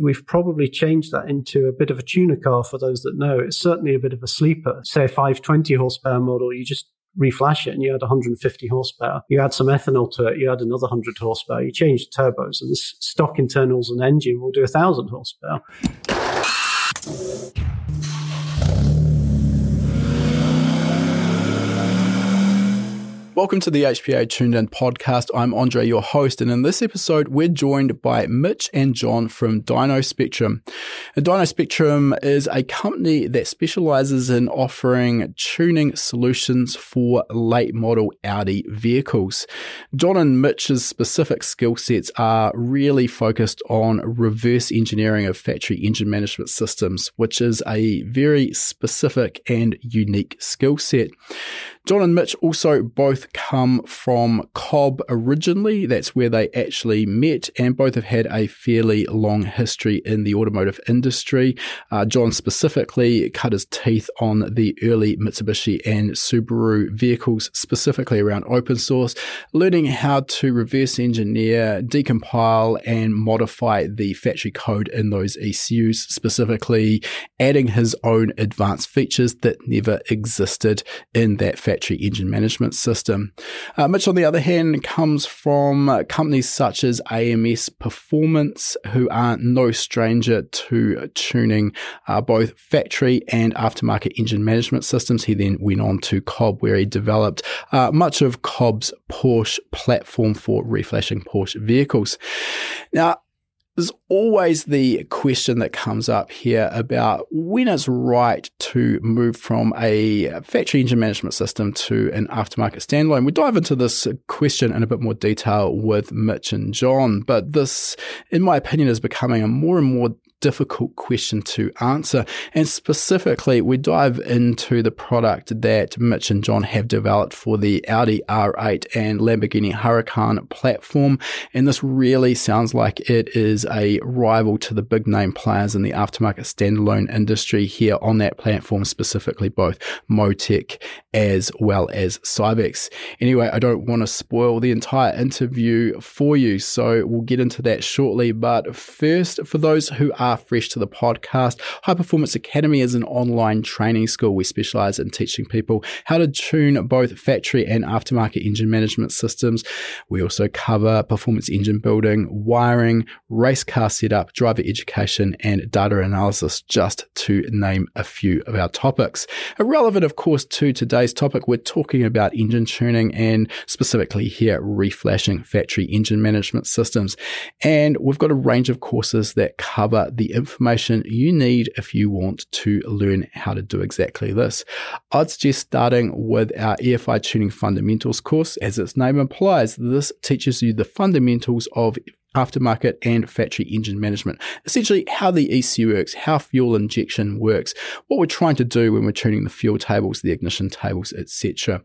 We've probably changed that into a bit of a tuner car for those that know. It's certainly a bit of a sleeper. Say a 520 horsepower model, you just reflash it and you had 150 horsepower. You add some ethanol to it, you add another 100 horsepower, you change the turbos, and the stock internals and engine will do 1,000 horsepower. Welcome to the HPA Tuned In podcast. I'm Andre, your host, and in this episode, we're joined by Mitch and John from Dyno Spectrum. Dyno Spectrum is a company that specializes in offering tuning solutions for late model Audi vehicles. John and Mitch's specific skill sets are really focused on reverse engineering of factory engine management systems, which is a very specific and unique skill set. John and Mitch also both come from Cobb originally. That's where they actually met, and both have had a fairly long history in the automotive industry. Uh, John specifically cut his teeth on the early Mitsubishi and Subaru vehicles, specifically around open source, learning how to reverse engineer, decompile, and modify the factory code in those ECUs, specifically adding his own advanced features that never existed in that factory battery engine management system. Uh, Mitch, on the other hand, comes from uh, companies such as AMS Performance, who are no stranger to tuning uh, both factory and aftermarket engine management systems. He then went on to Cobb, where he developed uh, much of Cobb's Porsche platform for reflashing Porsche vehicles. Now, there's always the question that comes up here about when it's right to move from a factory engine management system to an aftermarket standalone. We dive into this question in a bit more detail with Mitch and John, but this, in my opinion, is becoming a more and more difficult question to answer. And specifically, we dive into the product that Mitch and John have developed for the Audi R8 and Lamborghini Huracan platform. And this really sounds like it is a rival to the big name players in the aftermarket standalone industry here on that platform, specifically both Motec as well as Syvecs. Anyway, I don't want to spoil the entire interview for you, so we'll get into that shortly. But first, for those who are are fresh to the podcast, High Performance Academy is an online training school. We specialize in teaching people how to tune both factory and aftermarket engine management systems. We also cover performance engine building, wiring, race car setup, driver education, and data analysis, just to name a few of our topics. Relevant, of course, to today's topic, we're talking about engine tuning and specifically here, reflashing factory engine management systems. And we've got a range of courses that cover the information you need if you want to learn how to do exactly this. I'd suggest starting with our EFI Tuning Fundamentals course. As its name implies, this teaches you the fundamentals of aftermarket and factory engine management. Essentially, how the ECU works, how fuel injection works, what we're trying to do when we're tuning the fuel tables, the ignition tables, etc.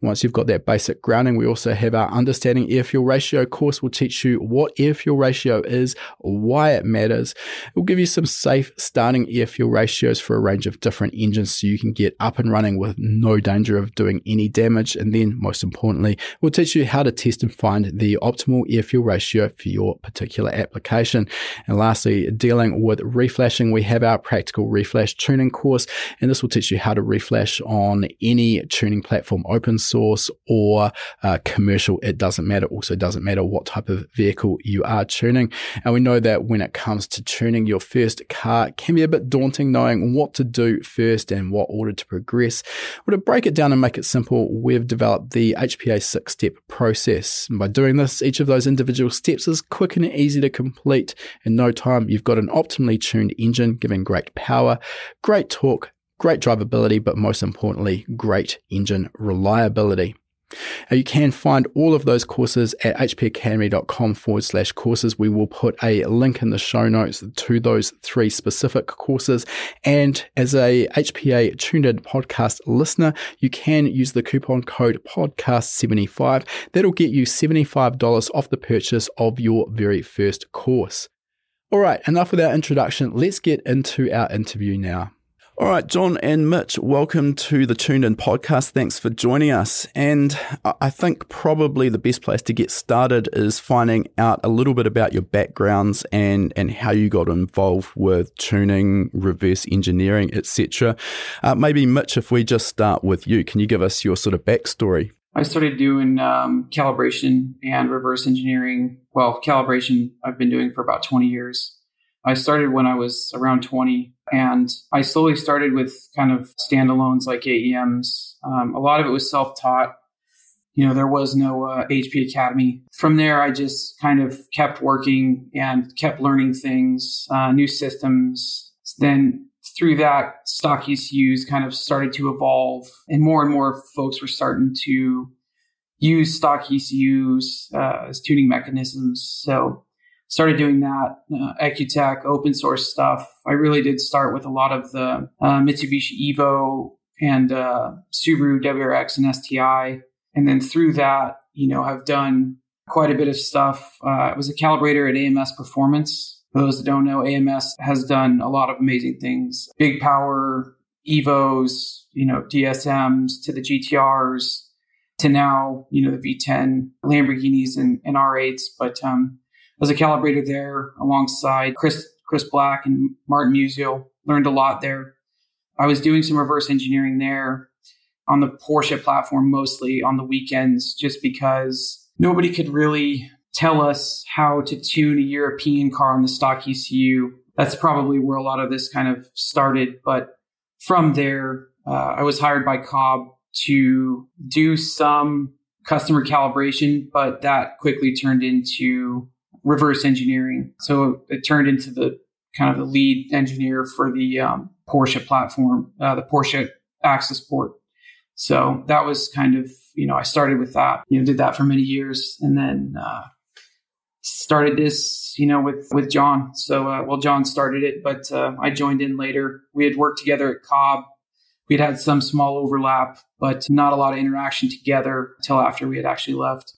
Once you've got that basic grounding, we also have our understanding air fuel ratio course. Will teach you what air fuel ratio is, why it matters. It will give you some safe starting air fuel ratios for a range of different engines so you can get up and running with no danger of doing any damage. And then, most importantly, we'll teach you how to test and find the optimal air fuel ratio for your particular application. And lastly, dealing with reflashing, we have our practical reflash tuning course, and this will teach you how to reflash on any tuning platform, open source or uh, commercial. It doesn't matter. Also, doesn't matter what type of vehicle you are tuning. And we know that when it comes to tuning your first car, can be a bit daunting knowing what to do first and what order to progress. Well, to break it down and make it simple, we've developed the HPA six step process. And by doing this, each of those individual steps is quick quick and easy to complete. In no time, you've got an optimally tuned engine giving great power, great torque, great drivability, but most importantly, great engine reliability. Now you can find all of those courses at hpacademy.com forward slash courses. We will put a link in the show notes to those three specific courses. And as a HPA tuned in podcast listener, you can use the coupon code podcast75. That'll get you $75 off the purchase of your very first course. All right, enough with our introduction. Let's get into our interview now. All right, John and Mitch, welcome to the Tuned In podcast. Thanks for joining us. And I think probably the best place to get started is finding out a little bit about your backgrounds and, and how you got involved with tuning, reverse engineering, etc. Uh, maybe, Mitch, if we just start with you, can you give us your sort of backstory? I started doing um, calibration and reverse engineering. Well, calibration I've been doing for about 20 years. I started when I was around 20 and I slowly started with kind of standalones like AEMs. Um, a lot of it was self taught. You know, there was no uh, HP Academy. From there, I just kind of kept working and kept learning things, uh, new systems. Then through that, stock ECUs kind of started to evolve, and more and more folks were starting to use stock ECUs uh, as tuning mechanisms. So started doing that. Uh, EcuTek, open source stuff. I really did start with a lot of the uh, Mitsubishi Evo and uh, Subaru WRX and STI, and then through that, you know, I've done quite a bit of stuff. Uh, I was a calibrator at AMS Performance. For those that don't know, AMS has done a lot of amazing things. Big power, Evos, you know, DSMs to the GTRs to now, you know, the V10 Lamborghinis and, and R8s. But um, as a calibrator there alongside Chris Chris Black and Martin Musial. Learned a lot there. I was doing some reverse engineering there on the Porsche platform mostly on the weekends just because nobody could really tell us how to tune a European car on the stock ECU. That's probably where a lot of this kind of started. But from there, uh, I was hired by Cobb to do some customer calibration, but that quickly turned into reverse engineering. So it turned into the kind of the lead engineer for the um, Porsche platform, uh, the Porsche Access Port. So that was kind of, you know, I started with that, you know, did that for many years and then uh, started this, you know, with, with John. So, uh, well, John started it, but uh, I joined in later. We had worked together at Cobb. We'd had some small overlap, but not a lot of interaction together until after we had actually left.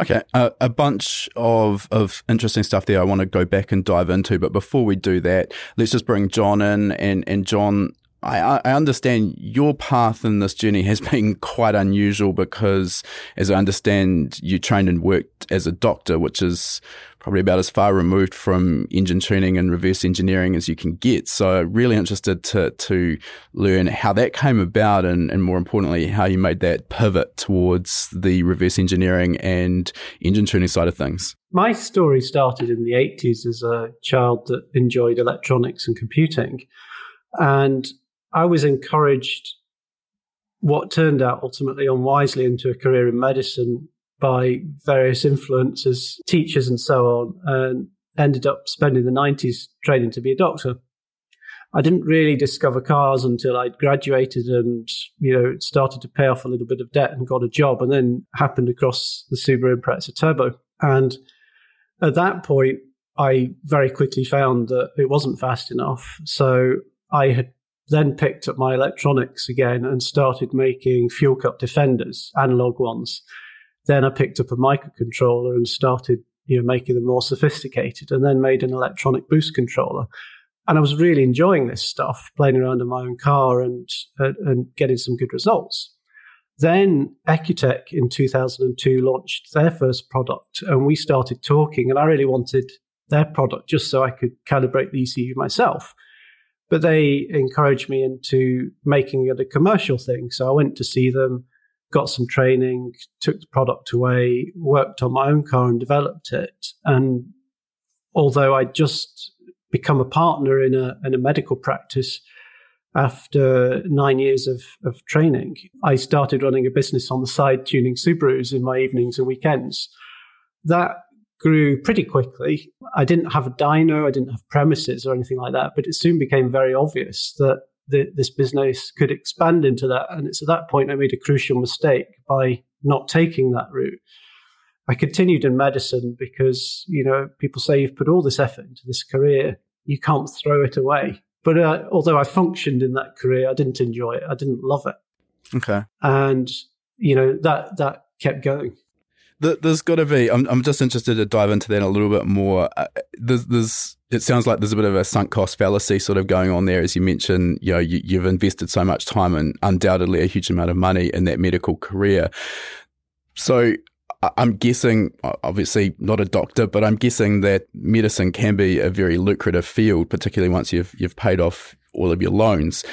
Okay, uh, a bunch of, of interesting stuff there I want to go back and dive into. But before we do that, let's just bring John in. And, and John, I, I understand your path in this journey has been quite unusual because, as I understand, you trained and worked as a doctor, which is probably about as far removed from engine tuning and reverse engineering as you can get. So really interested to to learn how that came about and, and more importantly how you made that pivot towards the reverse engineering and engine tuning side of things. My story started in the 80s as a child that enjoyed electronics and computing. And I was encouraged what turned out ultimately unwisely into a career in medicine by various influences, teachers, and so on, and ended up spending the 90s training to be a doctor. I didn't really discover cars until I'd graduated and, you know, started to pay off a little bit of debt and got a job and then happened across the Subaru Impreza Turbo. And at that point, I very quickly found that it wasn't fast enough. So I had then picked up my electronics again and started making fuel cut defenders, analog ones. Then I picked up a microcontroller and started, you know, making them more sophisticated and then made an electronic boost controller. And I was really enjoying this stuff, playing around in my own car and, uh, and getting some good results. Then EcuTek in 2002 launched their first product and we started talking and I really wanted their product just so I could calibrate the ECU myself. But they encouraged me into making it a commercial thing. So I went to see them got some training, took the product away, worked on my own car and developed it. And although I just become a partner in a in a medical practice after nine years of, of training, I started running a business on the side tuning Subarus in my evenings and weekends. That grew pretty quickly. I didn't have a dyno, I didn't have premises or anything like that, but it soon became very obvious that the, this business could expand into that. And it's at that point I made a crucial mistake by not taking that route. I continued in medicine because, you know, people say you've put all this effort into this career, you can't throw it away. But uh, although I functioned in that career, I didn't enjoy it. I didn't love it. Okay. And, you know, that, that kept going. There's got to be. I'm, I'm just interested to dive into that a little bit more. Uh, there's, there's, it sounds like there's a bit of a sunk cost fallacy sort of going on there, as you mentioned. You know, you, you've invested so much time and undoubtedly a huge amount of money in that medical career. So I'm guessing, obviously not a doctor, but I'm guessing that medicine can be a very lucrative field, particularly once you've you've paid off all of your loans.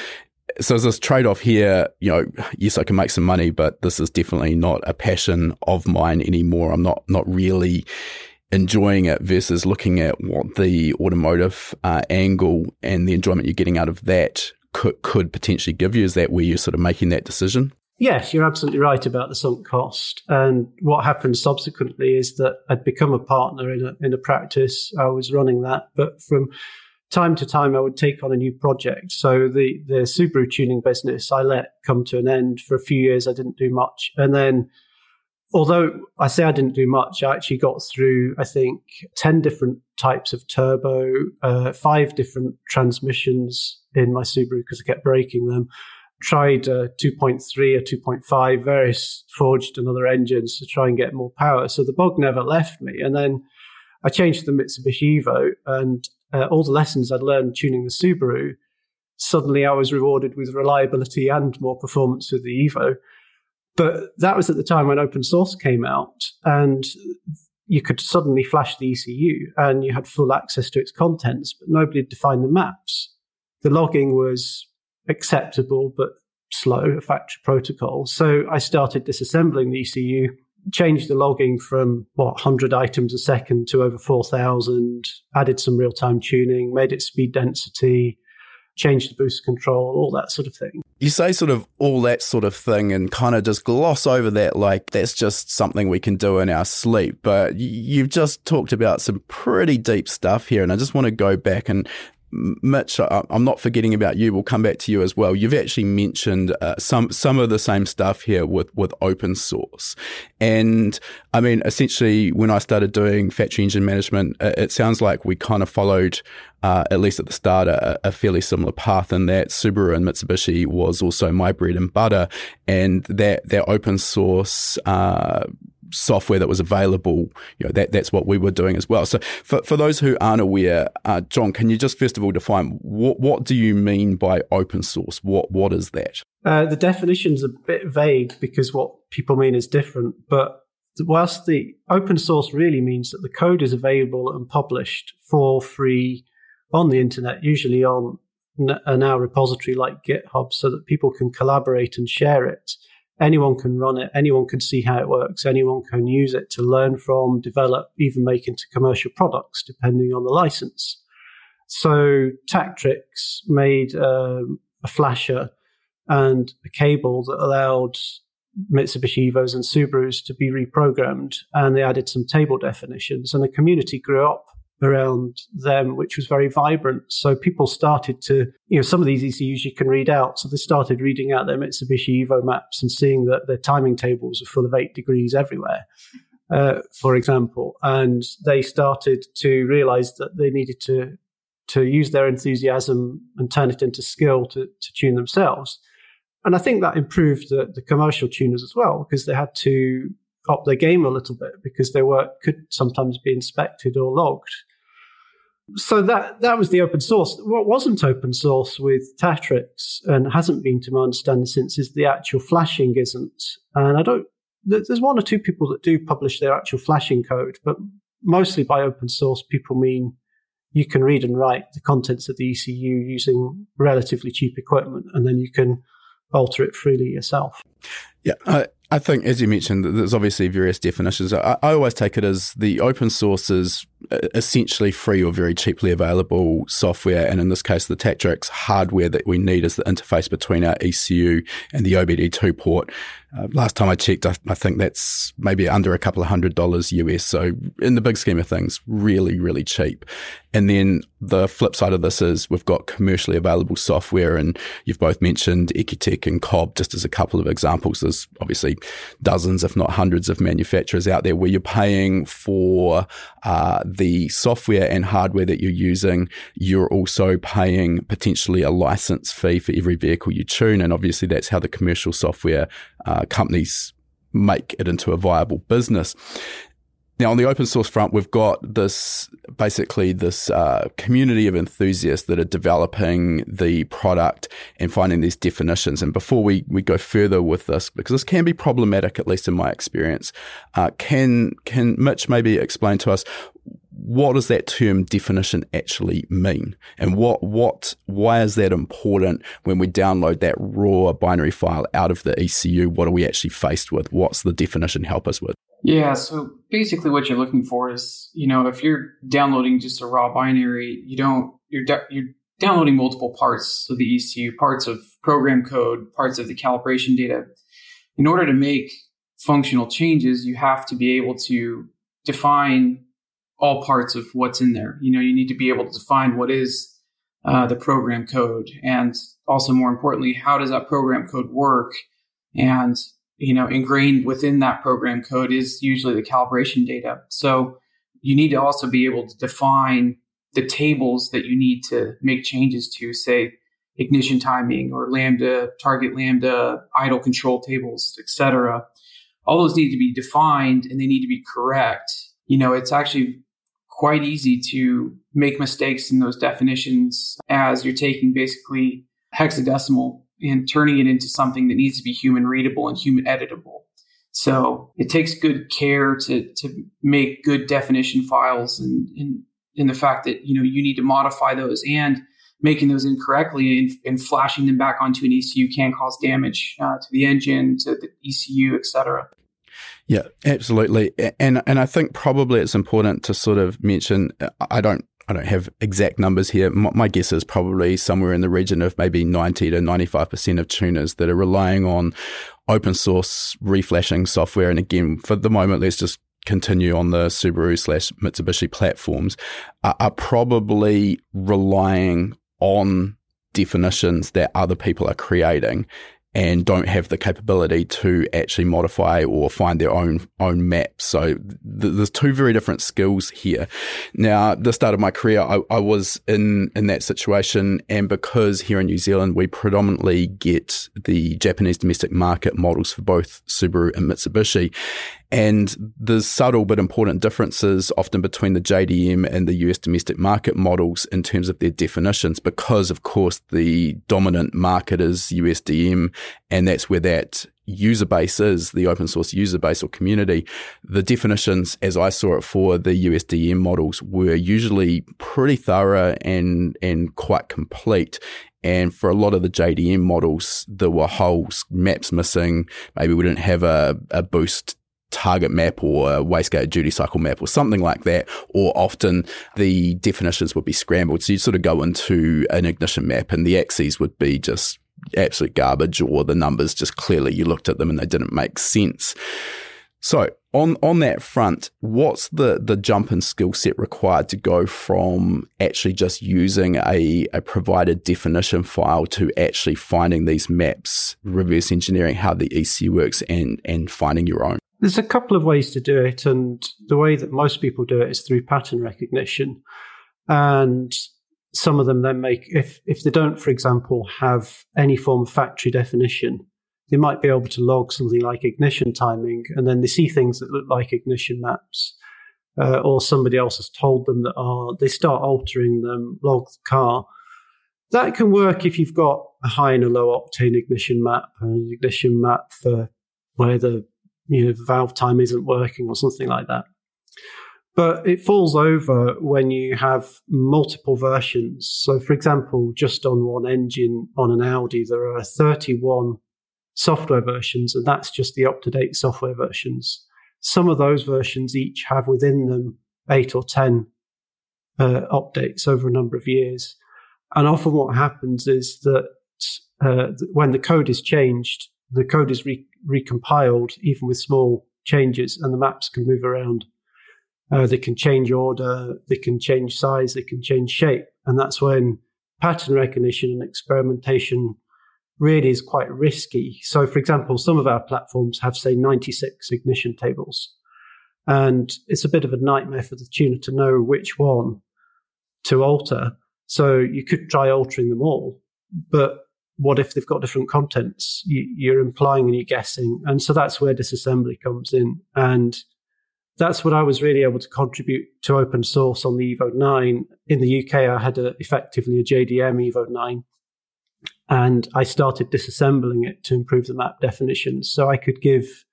So there's this trade off here. You know, yes, I can make some money, but this is definitely not a passion of mine anymore. I'm not not really enjoying it versus looking at what the automotive uh, angle and the enjoyment you're getting out of that could could potentially give you. Is that where you're sort of making that decision? Yes, you're absolutely right about the sunk cost. And what happened subsequently is that I'd become a partner in a, in a practice. I was running that, but from time to time, I would take on a new project. So the, the Subaru tuning business I let come to an end for a few years. I didn't do much. And then, although I say I didn't do much, I actually got through, I think, 10 different types of turbo, uh, five different transmissions in my Subaru because I kept breaking them tried a 2.3 or 2.5, various forged and other engines to try and get more power. So the bug never left me. And then I changed the Mitsubishi Evo and uh, all the lessons I'd learned tuning the Subaru, suddenly I was rewarded with reliability and more performance with the Evo. But that was at the time when open source came out and you could suddenly flash the ECU and you had full access to its contents, but nobody defined the maps. The logging was acceptable but slow, a factory protocol. So I started disassembling the ECU, changed the logging from what 100 items a second to over 4,000, added some real time tuning, made it speed density, changed the boost control, all that sort of thing. You say sort of all that sort of thing and kind of just gloss over that like that's just something we can do in our sleep. But you've just talked about some pretty deep stuff here. And I just want to go back and Mitch, I'm not forgetting about you. We'll come back to you as well. You've actually mentioned uh, some some of the same stuff here with with open source, and I mean, essentially, when I started doing factory engine management, it, it sounds like we kind of followed, uh, at least at the start, a, a, fairly similar path. In that Subaru and Mitsubishi was also my bread and butter, and that that open source. Uh, software that was available, you know, that, that's what we were doing as well. So for, for those who aren't aware, uh, John, can you just first of all define what, what do you mean by open source? What, what is that? Uh, the definition's a bit vague because what people mean is different, but whilst the open source really means that the code is available and published for free on the internet, usually on a now repository like GitHub, so that people can collaborate and share it anyone can run it, anyone can see how it works, anyone can use it to learn from, develop, even make into commercial products, depending on the license. So Tactrix made um, a flasher and a cable that allowed Mitsubishi Evos and Subarus to be reprogrammed, and they added some table definitions, and the community grew up around them, which was very vibrant. So people started to, you know, some of these ECUs you can read out. So they started reading out their Mitsubishi Evo maps and seeing that their timing tables are full of eight degrees everywhere, uh, for example. And they started to realize that they needed to to use their enthusiasm and turn it into skill to, to tune themselves. And I think that improved the, the commercial tuners as well, because they had to up their game a little bit because their work could sometimes be inspected or logged so that that was the open source. What wasn't open source with Tactrix and hasn't been, to my understanding, since is the actual flashing isn't. And I don't. There's one or two people that do publish their actual flashing code, but mostly by open source, people mean you can read and write the contents of the ECU using relatively cheap equipment, and then you can alter it freely yourself. Yeah, uh, I think, as you mentioned, there's obviously various definitions. I, I, always take it as the open source is essentially free or very cheaply available software, and in this case, the Tactrix hardware that we need is the interface between our ECU and the OBD2 port. Uh, last time I checked, I, I, think that's maybe under a couple of hundred dollars US. So, in the big scheme of things, really, really cheap. And then the flip side of this is we've got commercially available software, and you've both mentioned EcuTek and Cobb just as a couple of examples. There's obviously dozens, if not hundreds, of manufacturers out there where you're paying for uh, the software and hardware that you're using. You're also paying potentially a license fee for every vehicle you tune, and obviously that's how the commercial software uh, companies make it into a viable business. Now, on the open source front, we've got this basically this uh, community of enthusiasts that are developing the product and finding these definitions. And before we, we go further with this, because this can be problematic, at least in my experience, uh, can can Mitch maybe explain to us what does that term definition actually mean? And what, what, why is that important when we download that raw binary file out of the ECU? What are we actually faced with? What's the definition help us with? Yeah, so basically what you're looking for is, you know, if you're downloading just a raw binary, you don't, you're, you're downloading multiple parts of the ECU, parts of program code, parts of the calibration data. In order to make functional changes, you have to be able to define all parts of what's in there. You know, you need to be able to define what is uh, the program code and also more importantly, how does that program code work? And you know, ingrained within that program code is usually the calibration data. So you need to also be able to define the tables that you need to make changes to, say ignition timing or lambda, target lambda, idle control tables, etc. All those need to be defined and they need to be correct. You know, it's actually quite easy to make mistakes in those definitions as you're taking basically hexadecimal and turning it into something that needs to be human readable and human editable. So it takes good care to to make good definition files and in in the fact that you know you need to modify those and making those incorrectly and, and flashing them back onto an ECU can cause damage uh, to the engine, to the ECU, etc. Yeah, absolutely. And and I think probably it's important to sort of mention uh, I don't I don't have exact numbers here. My, guess is probably somewhere in the region of maybe 90 to 95% of tuners that are relying on open source reflashing software. And again, for the moment, let's just continue on the Subaru slash Mitsubishi platforms, are, are probably relying on definitions that other people are creating and don't have the capability to actually modify or find their own own maps. So th- there's two very different skills here. Now, the start of my career, I, I, was in in that situation, and because here in New Zealand we predominantly get the Japanese domestic market models for both Subaru and Mitsubishi, and there's subtle but important differences often between the JDM and the US domestic market models in terms of their definitions, because of course the dominant market is USDM, and that's where that user base is, the open source user base or community. The definitions, as I saw it for the USDM models, were usually pretty thorough and and quite complete. And for a lot of the JDM models, there were holes, maps missing. Maybe we didn't have a, a boost target map or a wastegate duty cycle map or something like that. Or often the definitions would be scrambled. So you sort of go into an ignition map and the axes would be just absolute garbage or the numbers just clearly you looked at them and they didn't make sense. So on on that front, what's the the jump in skill set required to go from actually just using a, a provided definition file to actually finding these maps, reverse engineering how the EC works and and finding your own? There's a couple of ways to do it, and the way that most people do it is through pattern recognition. And some of them then make, if, if they don't, for example, have any form of factory definition, they might be able to log something like ignition timing, and then they see things that look like ignition maps. Uh, or somebody else has told them that are, they start altering them, log the car. That can work if you've got a high and a low octane ignition map, an ignition map for where the you know, valve time isn't working or something like that. But it falls over when you have multiple versions. So, for example, just on one engine on an Audi, there are 31 software versions, and that's just the up to date software versions. Some of those versions each have within them eight or 10 uh, updates over a number of years. And often what happens is that uh, when the code is changed, the code is re- recompiled even with small changes, and the maps can move around. Uh, they can change order, they can change size, they can change shape, and that's when pattern recognition and experimentation really is quite risky. So, for example, some of our platforms have, say, 96 ignition tables, and it's a bit of a nightmare for the tuner to know which one to alter. So, you could try altering them all, but what if they've got different contents? You, are implying and you're guessing. And so that's where disassembly comes in. And that's what I was really able to contribute to open source on the Evo 9. In the UK, I had a, effectively a JDM Evo 9. And I started disassembling it to improve the map definitions so I could give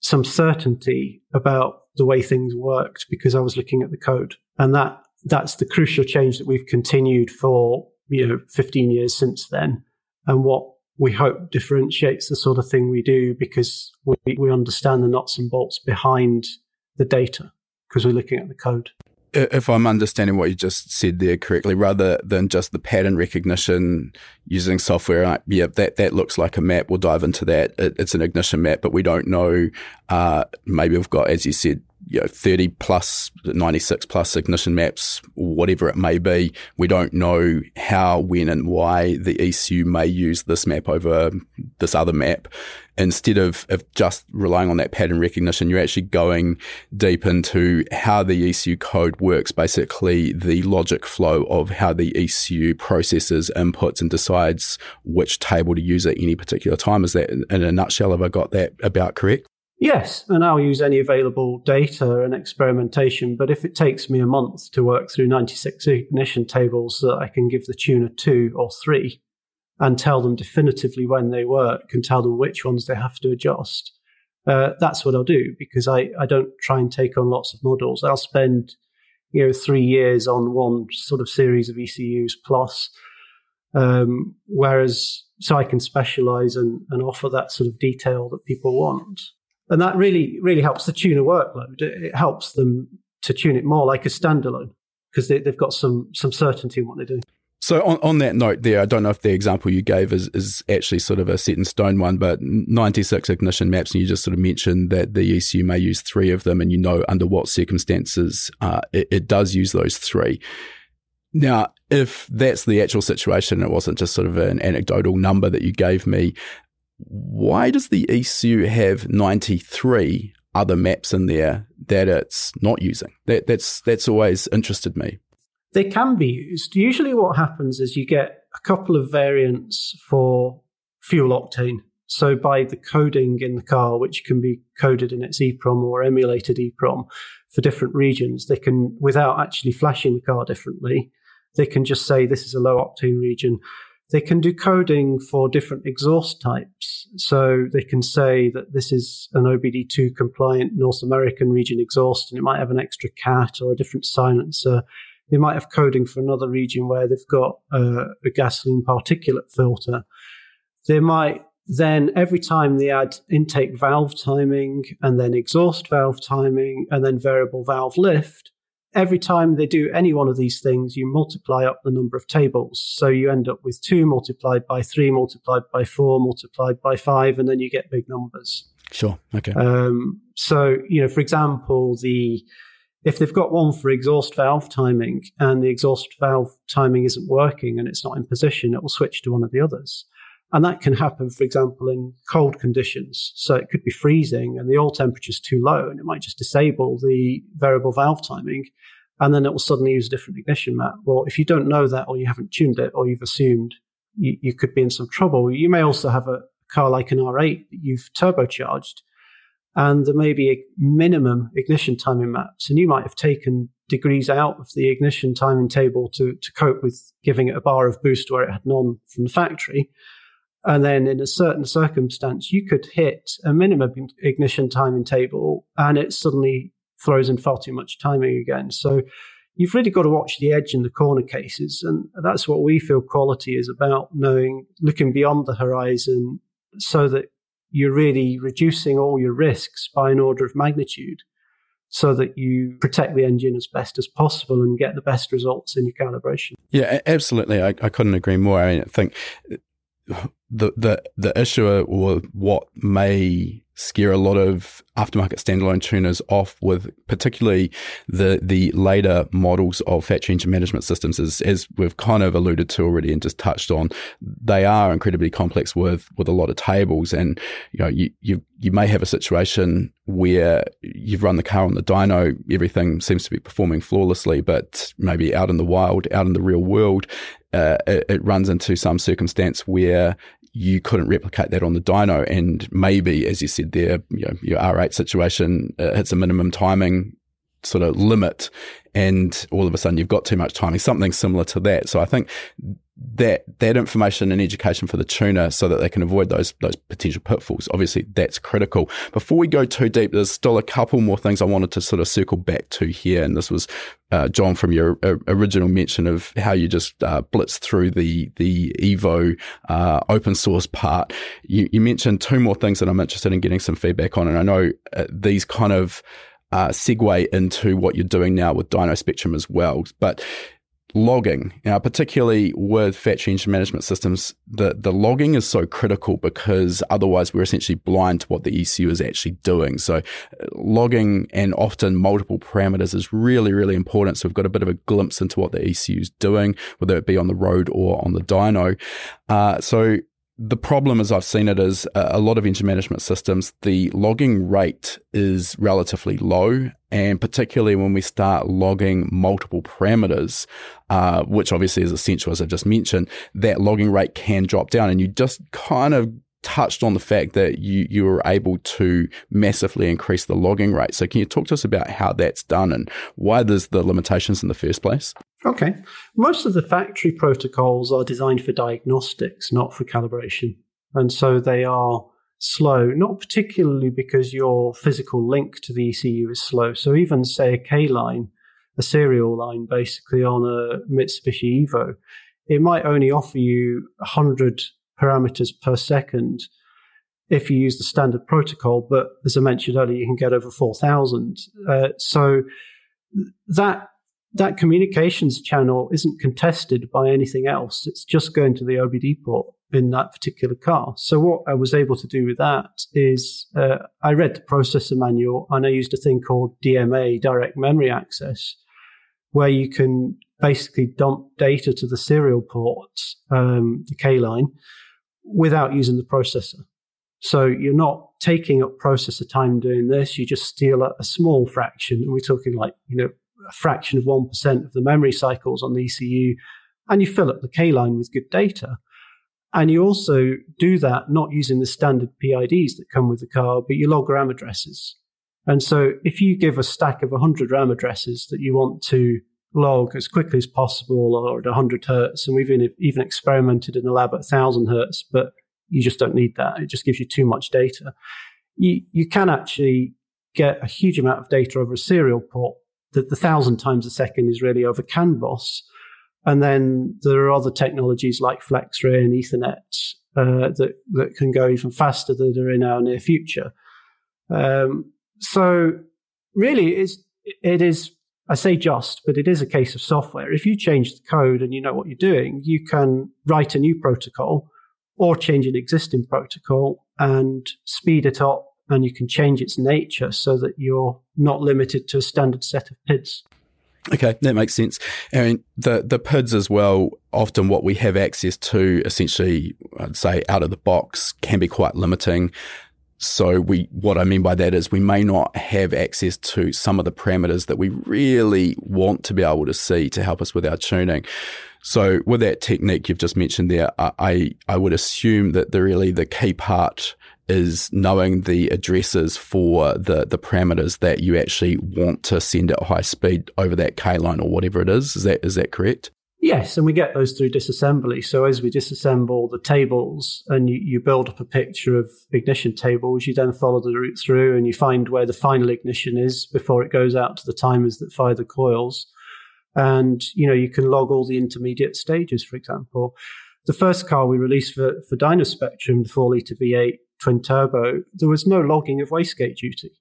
some certainty about the way things worked because I was looking at the code. And that that's the crucial change that we've continued for, you know, 15 years since then. And what we hope differentiates the sort of thing we do because we, we understand the nuts and bolts behind the data because we're looking at the code. If I'm understanding what you just said there correctly, rather than just the pattern recognition using software, yeah, that, that looks like a map. We'll dive into that. It, it's an ignition map, but we don't know. Uh, maybe we've got, as you said, you know, 30 plus, 96 plus ignition maps, whatever it may be. We don't know how, when, and why the ECU may use this map over this other map. Instead of, of just relying on that pattern recognition, you're actually going deep into how the ECU code works, basically the logic flow of how the ECU processes inputs and decides which table to use at any particular time. Is that in a nutshell? Have I got that about correct? Yes, and I'll use any available data and experimentation. But if it takes me a month to work through 96 ignition tables that I can give the tuner two or three and tell them definitively when they work and tell them which ones they have to adjust, uh, that's what I'll do because I, I don't try and take on lots of models. I'll spend you know three years on one sort of series of ECUs plus, um, whereas so I can specialize and, and offer that sort of detail that people want and that really really helps the tuner workload. It, helps them to tune it more like a standalone because they, have got some some certainty in what they're doing. So on, on that note there, I don't know if the example you gave is, is actually sort of a set in stone one, but 96 ignition maps, and you just sort of mentioned that the ECU may use three of them, and you know under what circumstances uh, it, it does use those three. Now, if that's the actual situation, it wasn't just sort of an anecdotal number that you gave me, why does the ECU have 93 other maps in there that it's not using? That, that's, that's always interested me. They can be used. Usually, what happens is you get a couple of variants for fuel octane. So, by the coding in the car, which can be coded in its EEPROM or emulated EEPROM for different regions, they can, without actually flashing the car differently, they can just say this is a low octane region they can do coding for different exhaust types. So they can say that this is an OBD2 compliant North American region exhaust and it might have an extra cat or a different silencer. They might have coding for another region where they've got a, gasoline particulate filter. They might then every time they add intake valve timing and then exhaust valve timing and then variable valve lift, every time they do any one of these things, you multiply up the number of tables. So you end up with two multiplied by three, multiplied by four, multiplied by five, and then you get big numbers. Sure. Okay. Um, so, you know, for example, the if they've got one for exhaust valve timing and the exhaust valve timing isn't working and it's not in position, it will switch to one of the others. And that can happen, for example, in cold conditions. So it could be freezing and the oil temperature is too low and it might just disable the variable valve timing. And then it will suddenly use a different ignition map. Well, if you don't know that or you haven't tuned it or you've assumed, you, you could be in some trouble. You may also have a car like an R8 that you've turbocharged and there may be a minimum ignition timing maps. And you might have taken degrees out of the ignition timing table to, to cope with giving it a bar of boost where it had none from the factory. And then in a certain circumstance, you could hit a minimum ignition timing table and it suddenly throws in far too much timing again. So you've really got to watch the edge and the corner cases. And that's what we feel quality is about knowing, looking beyond the horizon so that you're really reducing all your risks by an order of magnitude so that you protect the engine as best as possible and get the best results in your calibration. Yeah, absolutely. I, I couldn't agree more. I think the the the issue or what may scare a lot of aftermarket standalone tuners off with particularly the the later models of factory engine management systems is as we've kind of alluded to already and just touched on they are incredibly complex with with a lot of tables. And you know you you, you may have a situation where you've run the car on the dyno everything seems to be performing flawlessly but maybe out in the wild out in the real world uh, it, it runs into some circumstance where you couldn't replicate that on the dyno. And maybe, as you said there, you know, your R8 situation uh, hits a minimum timing sort of limit and all of a sudden you've got too much timing, something similar to that. So I think that that information and education for the tuner so that they can avoid those those potential pitfalls. Obviously, that's critical. Before we go too deep, there's still a couple more things I wanted to sort of circle back to here, and this was uh, John from your uh, original mention of how you just uh, blitzed through the the Evo uh, open source part. You, you, mentioned two more things that I'm interested in getting some feedback on, and I know uh, these kind of uh, segue into what you're doing now with Dyno Spectrum as well. But logging, now particularly with fat change management systems, the, the logging is so critical because otherwise we're essentially blind to what the ECU is actually doing. So uh, logging and often multiple parameters is really, really important. So we've got a bit of a glimpse into what the ECU is doing, whether it be on the road or on the dyno. Uh, so the problem, as I've seen it, is a lot of engine management systems, the logging rate is relatively low. And particularly when we start logging multiple parameters, uh, which obviously is essential, as I just mentioned, that logging rate can drop down. And you just kind of touched on the fact that you you were able to massively increase the logging rate. So can you talk to us about how that's done and why there's the limitations in the first place? Okay. Most of the factory protocols are designed for diagnostics, not for calibration. And so they are slow, not particularly because your physical link to the ECU is slow. So even say a K line, a serial line basically on a Mitsubishi Evo, it might only offer you 100 parameters per second if you use the standard protocol. But as I mentioned earlier, you can get over 4,000. Uh, so that that communications channel isn't contested by anything else. It's just going to the OBD port in that particular car. So what I was able to do with that is uh, I read the processor manual and I used a thing called DMA, direct memory access, where you can basically dump data to the serial port, um, the K line, without using the processor. So you're not taking up processor time doing this. You just steal a, small fraction. And we're talking like, you know, a fraction of 1% of the memory cycles on the ECU. And you fill up the K line with good data. And you also do that not using the standard PIDs that come with the car, but you log RAM addresses. And so if you give a stack of 100 RAM addresses that you want to log as quickly as possible or at 100 hertz. And we've even, experimented in the lab at 1000 hertz, but you just don't need that. It just gives you too much data. You, you can actually get a huge amount of data over a serial port that the thousand times a second is really over CAN bus. And then there are other technologies like FlexRay and Ethernet uh, that, that can go even faster that are in our near future. Um, so really, it's, it is I say just, but it is a case of software. If you change the code and you know what you're doing, you can write a new protocol or change an existing protocol and speed it up and you can change its nature so that you're not limited to a standard set of PIDs. Okay, that makes sense. And the the PIDs as well. Often, what we have access to, essentially, I'd say out of the box, can be quite limiting. So we, what I mean by that is we may not have access to some of the parameters that we really want to be able to see to help us with our tuning. So with that technique you've just mentioned there, I, I would assume that the really the key part is knowing the addresses for the, the parameters that you actually want to send at high speed over that K line or whatever it is. Is that, is that correct? Yes, and we get those through disassembly. So as we disassemble the tables and you, you, build up a picture of ignition tables, you then follow the route through and you find where the final ignition is before it goes out to the timers that fire the coils. And, you know, you can log all the intermediate stages, for example. The first car we released for, for Dyno Spectrum, the 4 litre V8 twin turbo, there was no logging of wastegate duty.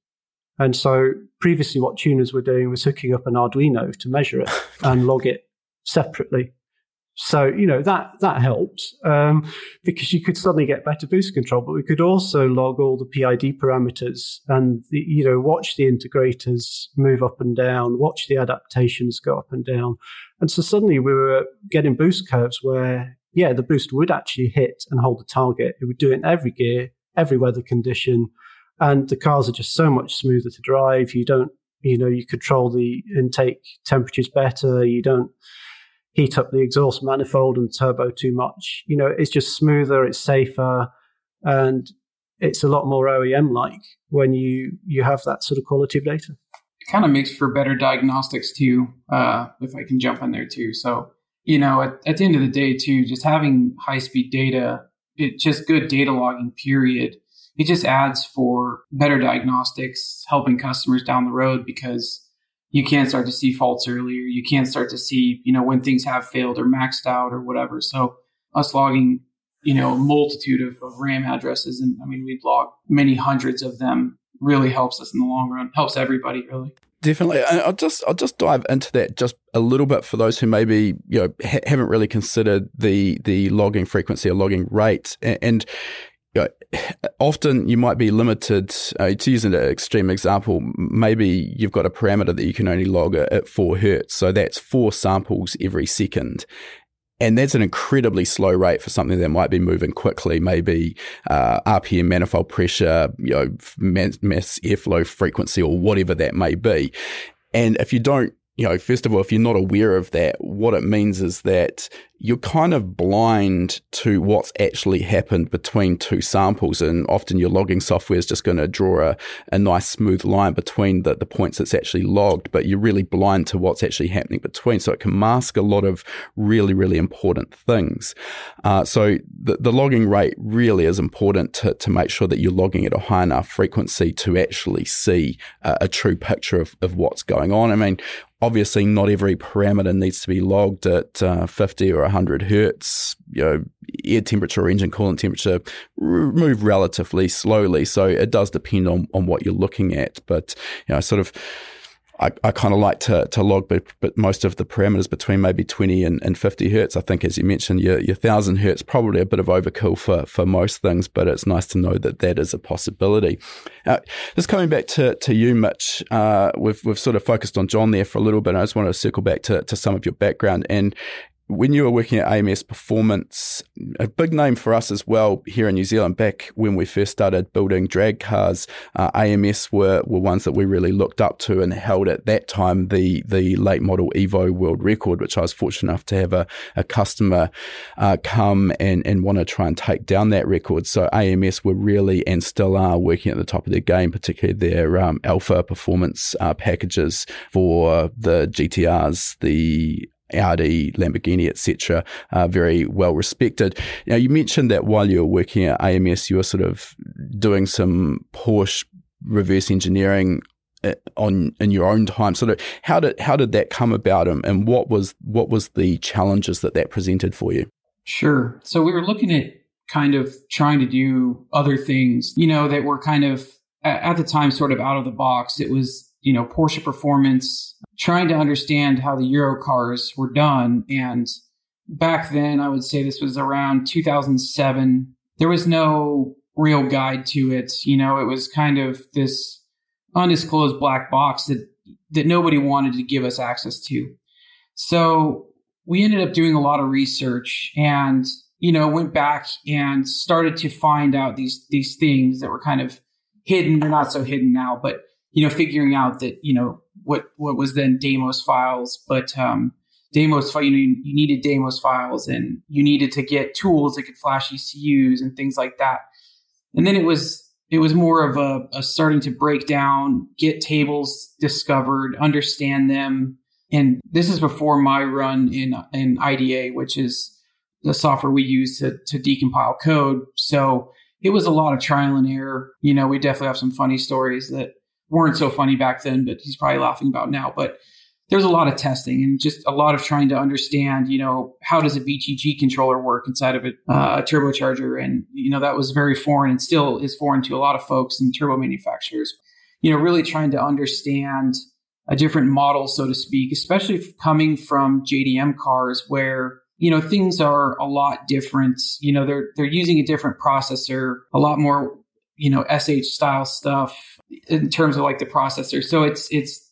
And so previously what tuners were doing was hooking up an Arduino to measure it and log it separately. So you know that that helped um, because you could suddenly get better boost control, but we could also log all the PID parameters and the, you know watch the integrators move up and down, watch the adaptations go up and down, and so suddenly we were getting boost curves where yeah the boost would actually hit and hold the target. It would do it in every gear, every weather condition, and the cars are just so much smoother to drive. You don't you know you control the intake temperatures better. You don't heat up the exhaust manifold and turbo too much. You know, it's just smoother, it's safer, and it's a lot more OEM like when you you have that sort of quality of data. It kind of makes for better diagnostics too, uh, if I can jump in there too. So, you know, at, at the end of the day too, just having high speed data, it just good data logging period. It just adds for better diagnostics, helping customers down the road because you can start to see faults earlier. You can start to see, you know, when things have failed or maxed out or whatever. So us logging, you know, a multitude of, of RAM addresses, and I mean, we'd log many hundreds of them really helps us in the long run, helps everybody really. Definitely, I'll just I'll just dive into that just a little bit for those who maybe you know ha- haven't really considered the the logging frequency or logging rate, and, and you know, often you might be limited. Uh, to use an extreme example, maybe you've got a parameter that you can only log at four hertz, so that's four samples every second. And that's an incredibly slow rate for something that might be moving quickly, maybe uh, RPM, manifold pressure, you know, mass airflow frequency, or whatever that may be. And if you don't you know, first of all, if you're not aware of that, what it means is that you're kind of blind to what's actually happened between two samples. And often your logging software is just going to draw a, a nice smooth line between the, the points that's actually logged, but you're really blind to what's actually happening between. So it can mask a lot of really, really important things. Uh, so the, the logging rate really is important to, to make sure that you're logging at a high enough frequency to actually see a, a true picture of, of what's going on. I mean, obviously not every parameter needs to be logged at uh, 50 or 100 hertz. You know, air temperature or engine coolant temperature move relatively slowly, so it does depend on on what you're looking at. But you know, sort of I, I kind of like to, to log, but, but most of the parameters between maybe 20 and, and 50 hertz. I think, as you mentioned, your, your 1000 hertz probably a bit of overkill for, for most things, but it's nice to know that that is a possibility. Uh, just coming back to, to you, Mitch, uh, we've, we've sort of focused on John there for a little bit. I just want to circle back to, to some of your background. And when you were working at AMS Performance, a big name for us as well here in New Zealand, back when we first started building drag cars, uh, AMS were, were ones that we really looked up to and held at that time the, the late model Evo world record, which I was fortunate enough to have a, a customer uh, come and, and want to try and take down that record. So AMS were really and still are working at the top of their game, particularly their um, alpha performance uh, packages for the GTRs, the Audi, Lamborghini, etc., are very well respected. Now, you mentioned that while you were working at AMS, you were sort of doing some Porsche reverse engineering uh, on in your own time. Sort of how did how did that come about, and, and what was what was the challenges that that presented for you? Sure. So we were looking at kind of trying to do other things, you know, that were kind of at the time sort of out of the box. It was you know Porsche performance trying to understand how the Euro cars were done. And back then, I would say this was around 2007. There was no real guide to it. You know, it was kind of this undisclosed black box that that nobody wanted to give us access to. So we ended up doing a lot of research and you know went back and started to find out these these things that were kind of hidden they're not so hidden now but you know figuring out that you know what what was then DAMOS files, but um, DAMOS you know you needed DAMOS files and you needed to get tools that could flash ECUs and things like that. And then it was it was more of a, a starting to break down, get tables discovered, understand them. And this is before my run in in IDA, which is the software we use to, to decompile code. So it was a lot of trial and error. You know, we definitely have some funny stories that weren't so funny back then, but he's probably laughing about now. But there's a lot of testing and just a lot of trying to understand, you know, how does a VTG controller work inside of a, uh, turbocharger? And, you know, that was very foreign and still is foreign to a lot of folks and turbo manufacturers. You know, really trying to understand a different model, so to speak, especially coming from JDM cars where you know things are a lot different you know they're they're using a different processor a lot more you know sh style stuff in terms of like the processor. So it's it's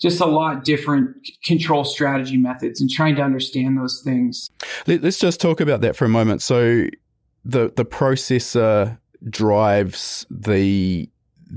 just a lot different control strategy methods and trying to understand those things. Let's just talk about that for a moment. So the the processor drives the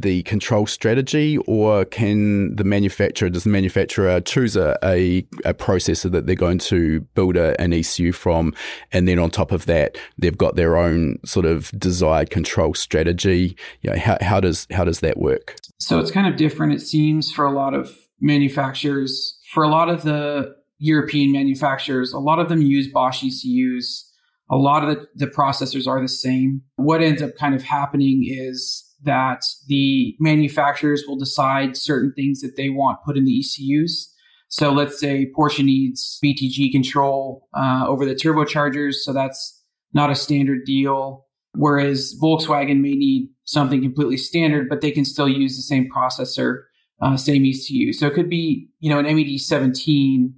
the control strategy, or can the manufacturer does the manufacturer choose a, a, a processor that they're going to build a, an ECU from, and then on top of that, they've got their own sort of desired control strategy. You know, how, how does how does that work? So it's kind of different. It seems for a lot of manufacturers, for a lot of the European manufacturers, a lot of them use Bosch ECUs. A lot of the, the processors are the same. What ends up kind of happening is that the manufacturers will decide certain things that they want put in the ECUs. So let's say Porsche needs VTG control uh, over the turbochargers. So that's not a standard deal. Whereas Volkswagen may need something completely standard, but they can still use the same processor, uh, same ECU. So it could be, you know, an MED 17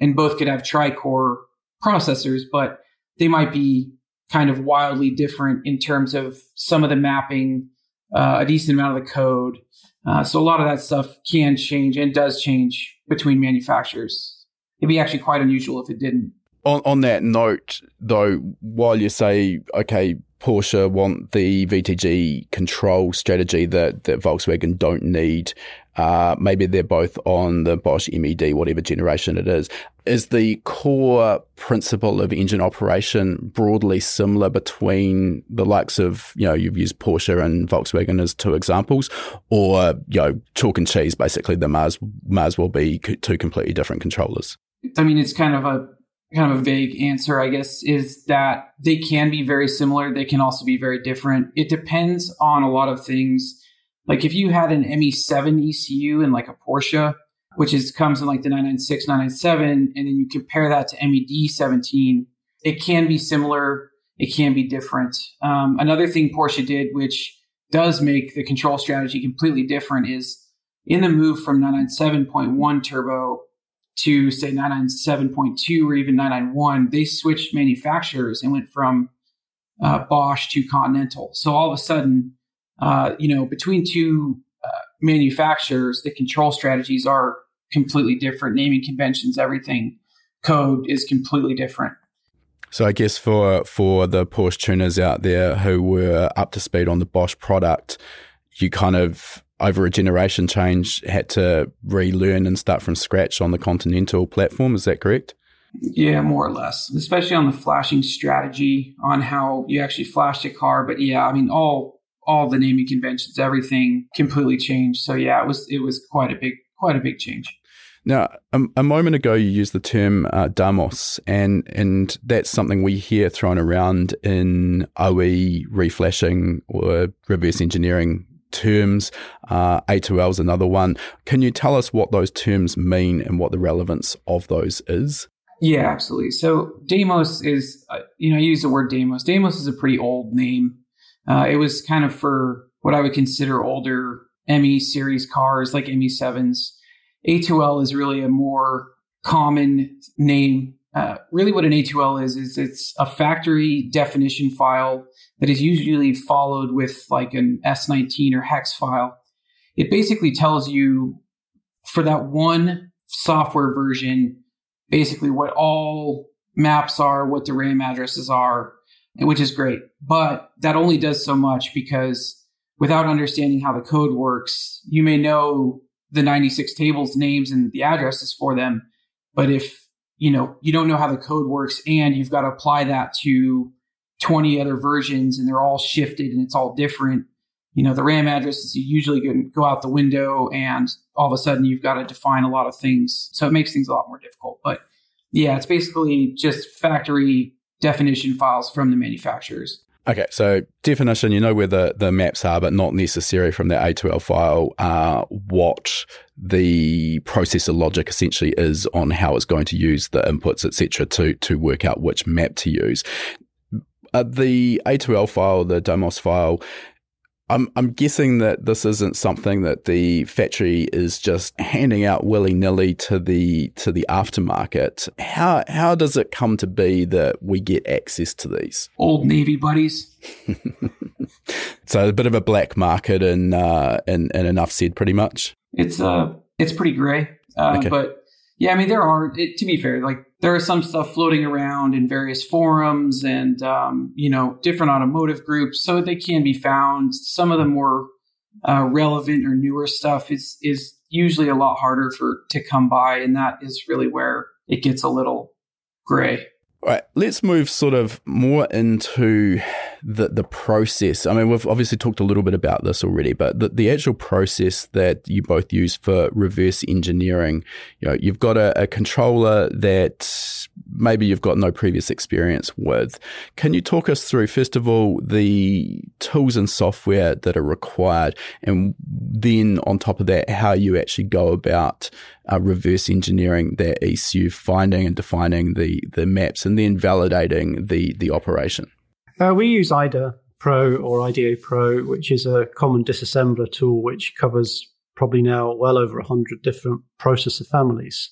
and both could have tri-core processors, but they might be kind of wildly different in terms of some of the mapping, uh, a decent amount of the code. Uh, so a lot of that stuff can change and does change between manufacturers. It'd be actually quite unusual if it didn't. On, on that note, though, while you say, okay, Porsche want the VTG control strategy that, that Volkswagen don't need, uh, maybe they're both on the Bosch MED, whatever generation it is. Is the core principle of engine operation broadly similar between the likes of, you know, you've used Porsche and Volkswagen as two examples, or, you know, chalk and cheese, basically, the Mars, Mars will be two completely different controllers? I mean, it's kind of a kind of a vague answer, I guess, is that they can be very similar. They can also be very different. It depends on a lot of things like if you had an ME7 ECU in like a Porsche, which is comes in like the 996, 997, and then you compare that to MED 17, it can be similar. It can be different. Um, another thing Porsche did, which does make the control strategy completely different, is in the move from 997.1 turbo to say 997.2 or even 991, they switched manufacturers and went from uh, Bosch to Continental. So all of a sudden, uh, you know, between two uh, manufacturers, the control strategies are completely different. Naming conventions, everything, code is completely different. So I guess for for the Porsche tuners out there who were up to speed on the Bosch product, you kind of over a generation change had to relearn and start from scratch on the Continental platform. Is that correct? Yeah, more or less, especially on the flashing strategy on how you actually flash the car. But yeah, I mean, all all the naming conventions, everything completely changed. So yeah, it was it was quite a big quite a big change. Now, a, a moment ago, you used the term uh, DAMOS, and and that's something we hear thrown around in OE reflashing or reverse engineering terms. Uh, A2L is another one. Can you tell us what those terms mean and what the relevance of those is? Yeah, absolutely. So Damos is, uh, you know, I use the word Damos. Damos is a pretty old name. Uh, it was kind of for what I would consider older ME series cars like ME7s. A2L is really a more common name. Uh, really, what an A2L is, is it's a factory definition file that is usually followed with like an S19 or hex file. It basically tells you for that one software version, basically what all maps are, what the RAM addresses are, which is great. But that only does so much because without understanding how the code works, you may know the 96 tables names and the addresses for them. But if, you know, you don't know how the code works and you've got to apply that to 20 other versions and they're all shifted and it's all different, you know, the RAM addresses usually go out the window and all of a sudden you've got to define a lot of things. So it makes things a lot more difficult. But yeah, it's basically just factory definition files from the manufacturers. Okay, so definition, you know where the, the maps are, but not necessary from the A2L file, uh, what the processor logic essentially is on how it's going to use the inputs, etc., to to work out which map to use. Uh, the A2L file, the DAMOS file, I'm I'm guessing that this isn't something that the factory is just handing out willy nilly to the to the aftermarket. How how does it come to be that we get access to these? Old Navy buddies. so a bit of a black market and uh and, and enough said pretty much. It's uh it's pretty gray. Uh, okay. but yeah, I mean there are it, to be fair, like there is some stuff floating around in various forums and um, you know different automotive groups, so they can be found. Some of the more uh, relevant or newer stuff is is usually a lot harder for to come by, and that is really where it gets a little gray. All right, let's move sort of more into the the process. I mean, we've obviously talked a little bit about this already, but the, the actual process that you both use for reverse engineering, you know, you've got a, a controller that maybe you've got no previous experience with. Can you talk us through, first of all, the tools and software that are required, and then on top of that, how you actually go about uh, reverse engineering that ECU, finding and defining the the maps, and then validating the the operation? Uh, we use IDA Pro or IDA Pro, which is a common disassembler tool which covers probably now well over 100 different processor families.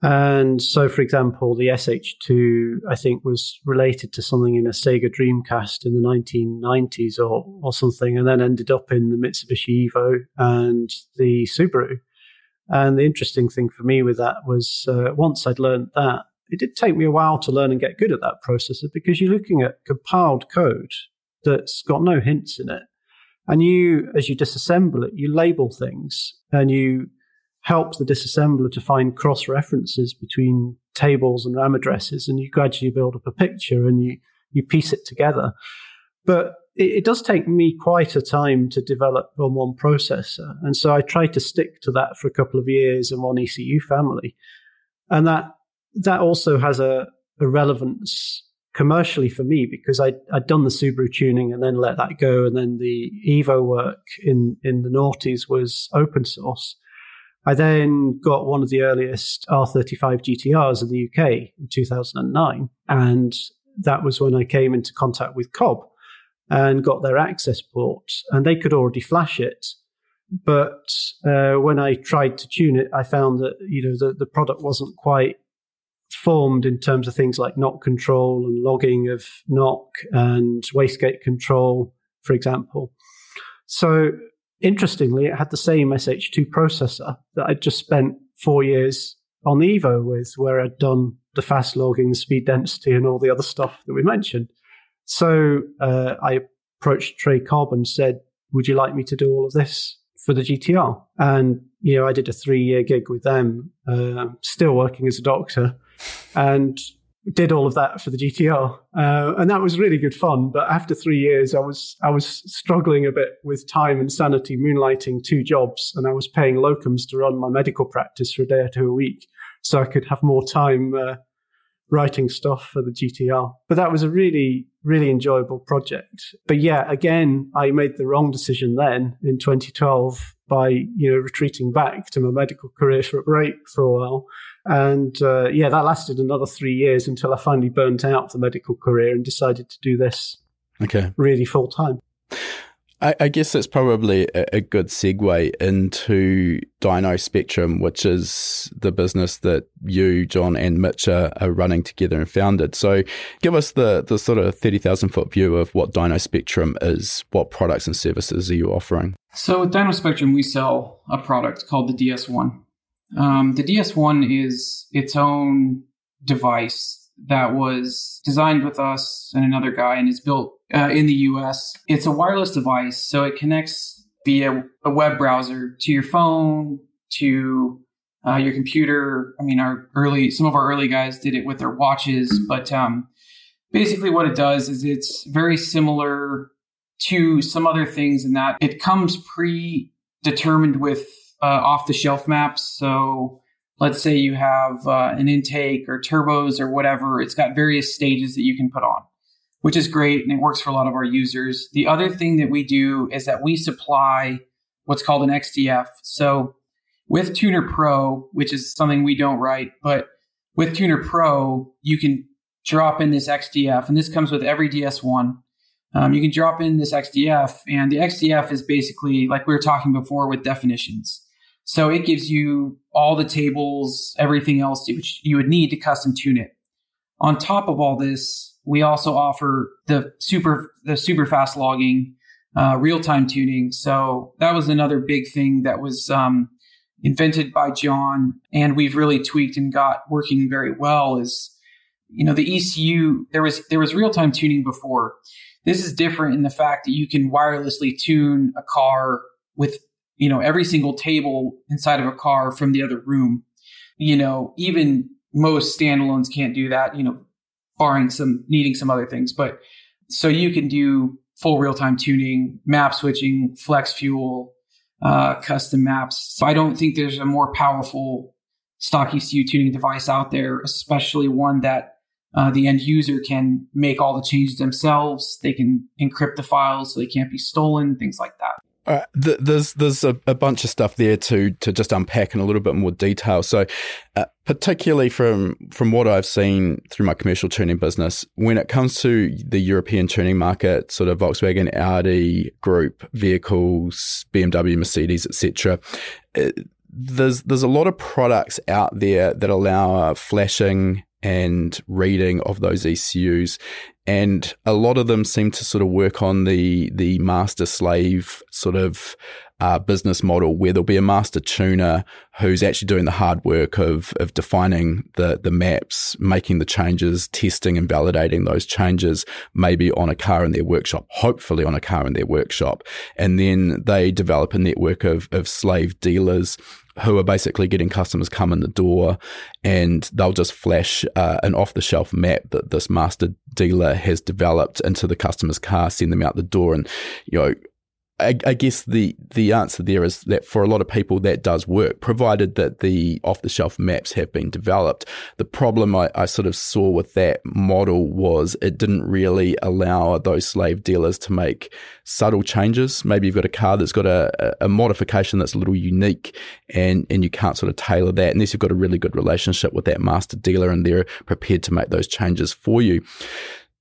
And so, for example, the SH2, I think, was related to something in a Sega Dreamcast in the 1990s or, or something, and then ended up in the Mitsubishi Evo and the Subaru. And the interesting thing for me with that was uh, once I'd learned that, it did take me a while to learn and get good at that processor because you're looking at compiled code that's got no hints in it. And you, as you disassemble it, you label things and you help the disassembler to find cross references between tables and RAM addresses. And you gradually build up a picture and you, you piece it together. But it, it does take me quite a time to develop on one processor. And so I tried to stick to that for a couple of years in one ECU family. And that that also has a, a relevance commercially for me because I, I'd done the Subaru tuning and then let that go. And then the Evo work in, in the noughties was open source. I then got one of the earliest R35 GTRs in the UK in 2009. And that was when I came into contact with Cobb and got their access port. And they could already flash it. But uh, when I tried to tune it, I found that you know the, the product wasn't quite formed in terms of things like knock control and logging of knock and wastegate control, for example. So interestingly, it had the same SH2 processor that I'd just spent four years on the Evo with, where I'd done the fast logging, the speed density, and all the other stuff that we mentioned. So uh, I approached Trey Cobb and said, Would you like me to do all of this for the GTR? And, you know, I did a three year gig with them, uh, still working as a doctor and did all of that for the GTR, uh, and that was really good fun. But after three years, I was I was struggling a bit with time and sanity, moonlighting two jobs, and I was paying locums to run my medical practice for a day or two a week, so I could have more time uh, writing stuff for the GTR. But that was a really really enjoyable project. But yeah, again, I made the wrong decision then in 2012 by you know retreating back to my medical career for a break for a while and uh, yeah, that lasted another three years until I finally burnt out the medical career and decided to do this okay. really full time. I, I, guess that's probably a, a, good segue into Dyno Spectrum, which is the business that you, John, and Mitch are, are running together and founded. So, give us the, the sort of 30,000 foot view of what Dyno Spectrum is. What products and services are you offering? So, with Dyno Spectrum, we sell a product called the DS1. Um, the DS1 is its own device that was designed with us and another guy and is built uh, in the US. It's a wireless device, so it connects via a web browser to your phone, to uh, your computer. I mean, our early, some of our early guys did it with their watches, but um, basically what it does is it's very similar to some other things in that it comes predetermined with uh, off the shelf maps. So let's say you have uh, an intake or turbos or whatever, it's got various stages that you can put on, which is great and it works for a lot of our users. The other thing that we do is that we supply what's called an XDF. So with Tuner Pro, which is something we don't write, but with Tuner Pro, you can drop in this XDF, and this comes with every DS1 um, you can drop in this XDF, and the XDF is basically like we were talking before with definitions. So it gives you all the tables, everything else which you would need to custom tune it. On top of all this, we also offer the super the super fast logging, uh, real time tuning. So that was another big thing that was um, invented by John, and we've really tweaked and got working very well. Is you know the ECU there was there was real time tuning before this is different in the fact that you can wirelessly tune a car with, you know, every single table inside of a car from the other room. You know, even most standalones can't do that, you know, barring some needing some other things. But so you can do full real time tuning, map switching, flex fuel, uh, custom maps. So I don't think there's a more powerful stock ECU tuning device out there, especially one that uh, the end user can make all the changes themselves. They can encrypt the files so they can't be stolen, things like that. Uh, th- there's there's a, a, bunch of stuff there to to just unpack in a little bit more detail. So, uh, particularly from from what I've seen through my commercial tuning business, when it comes to the European tuning market, sort of Volkswagen, Audi group vehicles, BMW, Mercedes, etc. Uh, there's there's a lot of products out there that allow flashing and reading of those ECUs. And a lot of them seem to sort of work on the the master slave sort of uh, business model where there'll be a master tuner who's actually doing the hard work of of defining the the maps, making the changes, testing and validating those changes, maybe on a car in their workshop, hopefully on a car in their workshop, and then they develop a network of of slave dealers who are basically getting customers come in the door and they'll just flash uh, an off the shelf map that this master dealer has developed into the customer's car, send them out the door. And, you know, I, I, guess the the answer there is that for a lot of people that does work, provided that the off the shelf maps have been developed. The problem I, I, sort of saw with that model was it didn't really allow those slave dealers to make subtle changes. Maybe you've got a car that's got a, a modification that's a little unique, and and you can't sort of tailor that unless you've got a really good relationship with that master dealer and they're prepared to make those changes for you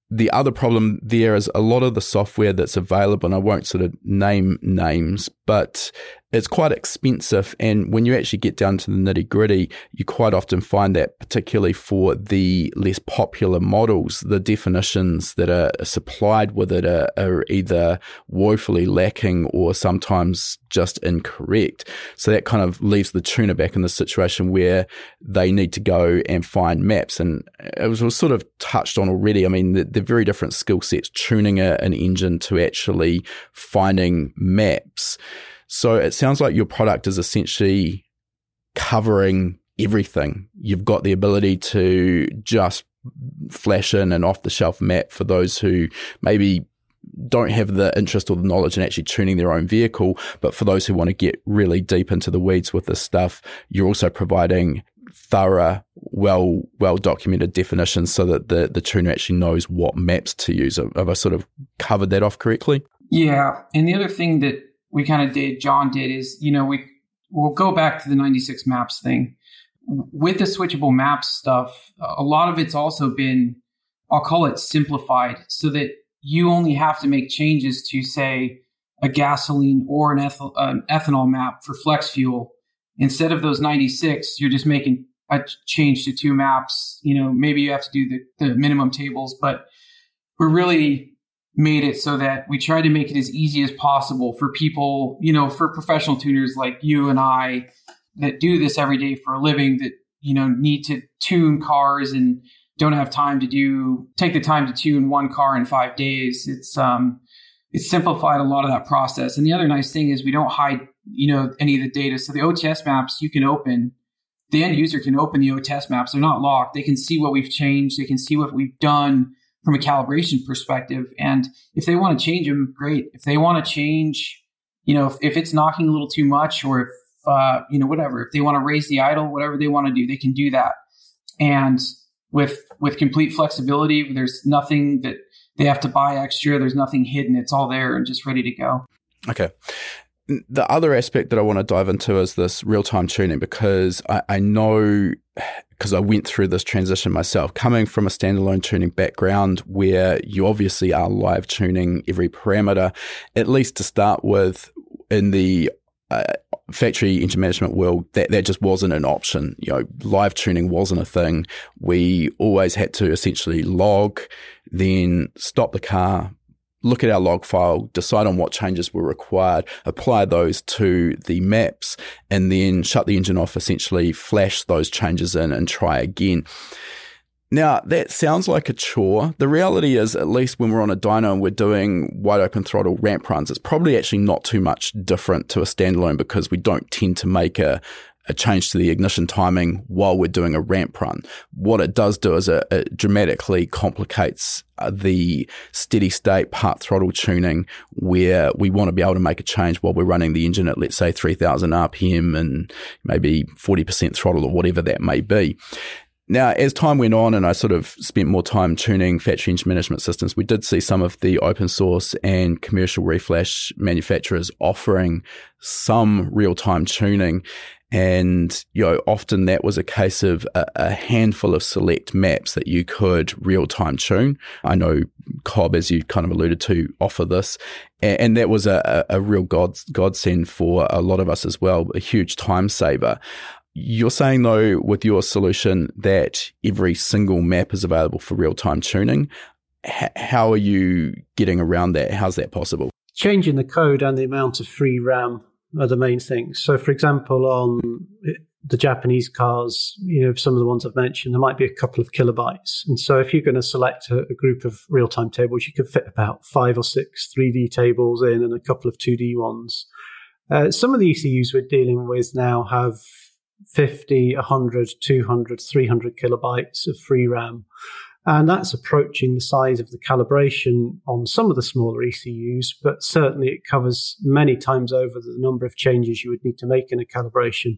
the other problem there is a lot of the software that's available, and I won't sort of name names, but it's quite expensive. And when you actually get down to the nitty gritty, you quite often find that, particularly for the less popular models, the definitions that are supplied with it are, are either woefully lacking or sometimes just incorrect. So that kind of leaves the tuner back in the situation where they need to go and find maps. And it was, was sort of touched on already. I mean, they're, very different skill sets, tuning a, an engine to actually finding maps. So it sounds like your product is essentially covering everything. You've got the ability to just flash in an off the shelf map for those who maybe don't have the interest or the knowledge in actually tuning their own vehicle. But for those who want to get really deep into the weeds with this stuff, you're also providing thorough, well, well documented definitions so that the, the tuner actually knows what maps to use. Have I sort of covered that off correctly? Yeah. And the other thing that we kind of did, John did, is, you know, we, we'll go back to the 96 maps thing. With the switchable maps stuff, a lot of it's also been, I'll call it simplified so that you only have to make changes to, say, a gasoline or an, eth- an ethanol map for flex fuel. Instead of those 96, you're just making a change to two maps. You know, maybe you have to do the, the minimum tables, but we're really made it so that we try to make it as easy as possible for people, you know, for professional tuners like you and I that do this every day for a living that, you know, need to tune cars and don't have time to do take the time to tune one car in 5 days. It's um it's simplified a lot of that process. And the other nice thing is we don't hide, you know, any of the data. So the OTS maps you can open the end user can open the OTS maps. They're not locked. They can see what we've changed. They can see what we've done from a calibration perspective. And if they want to change them, great. If they want to change, you know, if, if it's knocking a little too much or if, uh, you know, whatever, if they want to raise the idle, whatever they want to do, they can do that. And with, with complete flexibility, there's nothing that they have to buy extra. There's nothing hidden. It's all there and just ready to go. Okay the other aspect that I want to dive into is this real time tuning because I, I know because I went through this transition myself, coming from a standalone tuning background where you obviously are live tuning every parameter, at least to start with in the uh, factory engine management world, that, that just wasn't an option. You know, live tuning wasn't a thing. We always had to essentially log, then stop the car, look at our log file, decide on what changes were required, apply those to the maps, and then shut the engine off, essentially flash those changes in and try again. Now, that sounds like a chore. The reality is, at least when we're on a dyno and we're doing wide open throttle ramp runs, it's probably actually not too much different to a standalone because we don't tend to make a, a change to the ignition timing while we're doing a ramp run. What it does do is it, it dramatically complicates uh, the steady state part throttle tuning where we want to be able to make a change while we're running the engine at, let's say, 3000 RPM and maybe 40% throttle or whatever that may be. Now, as time went on and I sort of spent more time tuning factory engine management systems, we did see some of the open source and commercial reflash manufacturers offering some real time tuning. And, you know, often that was a case of a, a handful of select maps that you could real time tune. I know Cobb, as you kind of alluded to, offer this. And, and that was a, a real god, godsend for a lot of us as well, a huge time saver. You're saying though, with your solution, that every single map is available for real time tuning. H- how are you getting around that? How's that possible? Changing the code and the amount of free RAM are the main things. So, for example, on the Japanese cars, you know, some of the ones I've mentioned, there might be a couple of kilobytes. And so, if you're going to select a, a group of real time tables, you could fit about five or six 3D tables in and a couple of 2D ones. Uh, some of the ECUs we're dealing with now have 50, 100, 200, 300 kilobytes of free RAM. And that's approaching the size of the calibration on some of the smaller ECUs, but certainly it covers many times over the number of changes you would need to make in a calibration.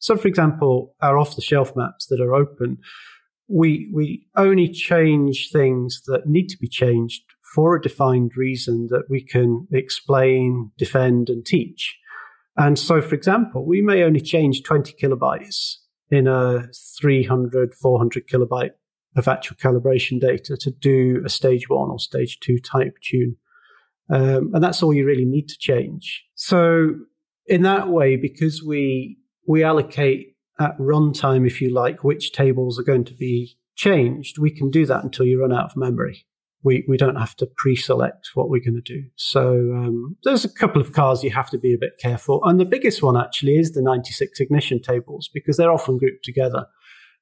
So, for example, our off the shelf maps that are open, we, we only change things that need to be changed for a defined reason that we can explain, defend, and teach. And so, for example, we may only change 20 kilobytes in a 300, 400 kilobyte of actual calibration data to do a stage one or stage two type tune. Um, and that's all you really need to change. So in that way, because we, we allocate at runtime, if you like, which tables are going to be changed, we can do that until you run out of memory we, we don't have to pre-select what we're going to do. So um, there's a couple of cars you have to be a bit careful. And the biggest one actually is the 96 ignition tables because they're often grouped together.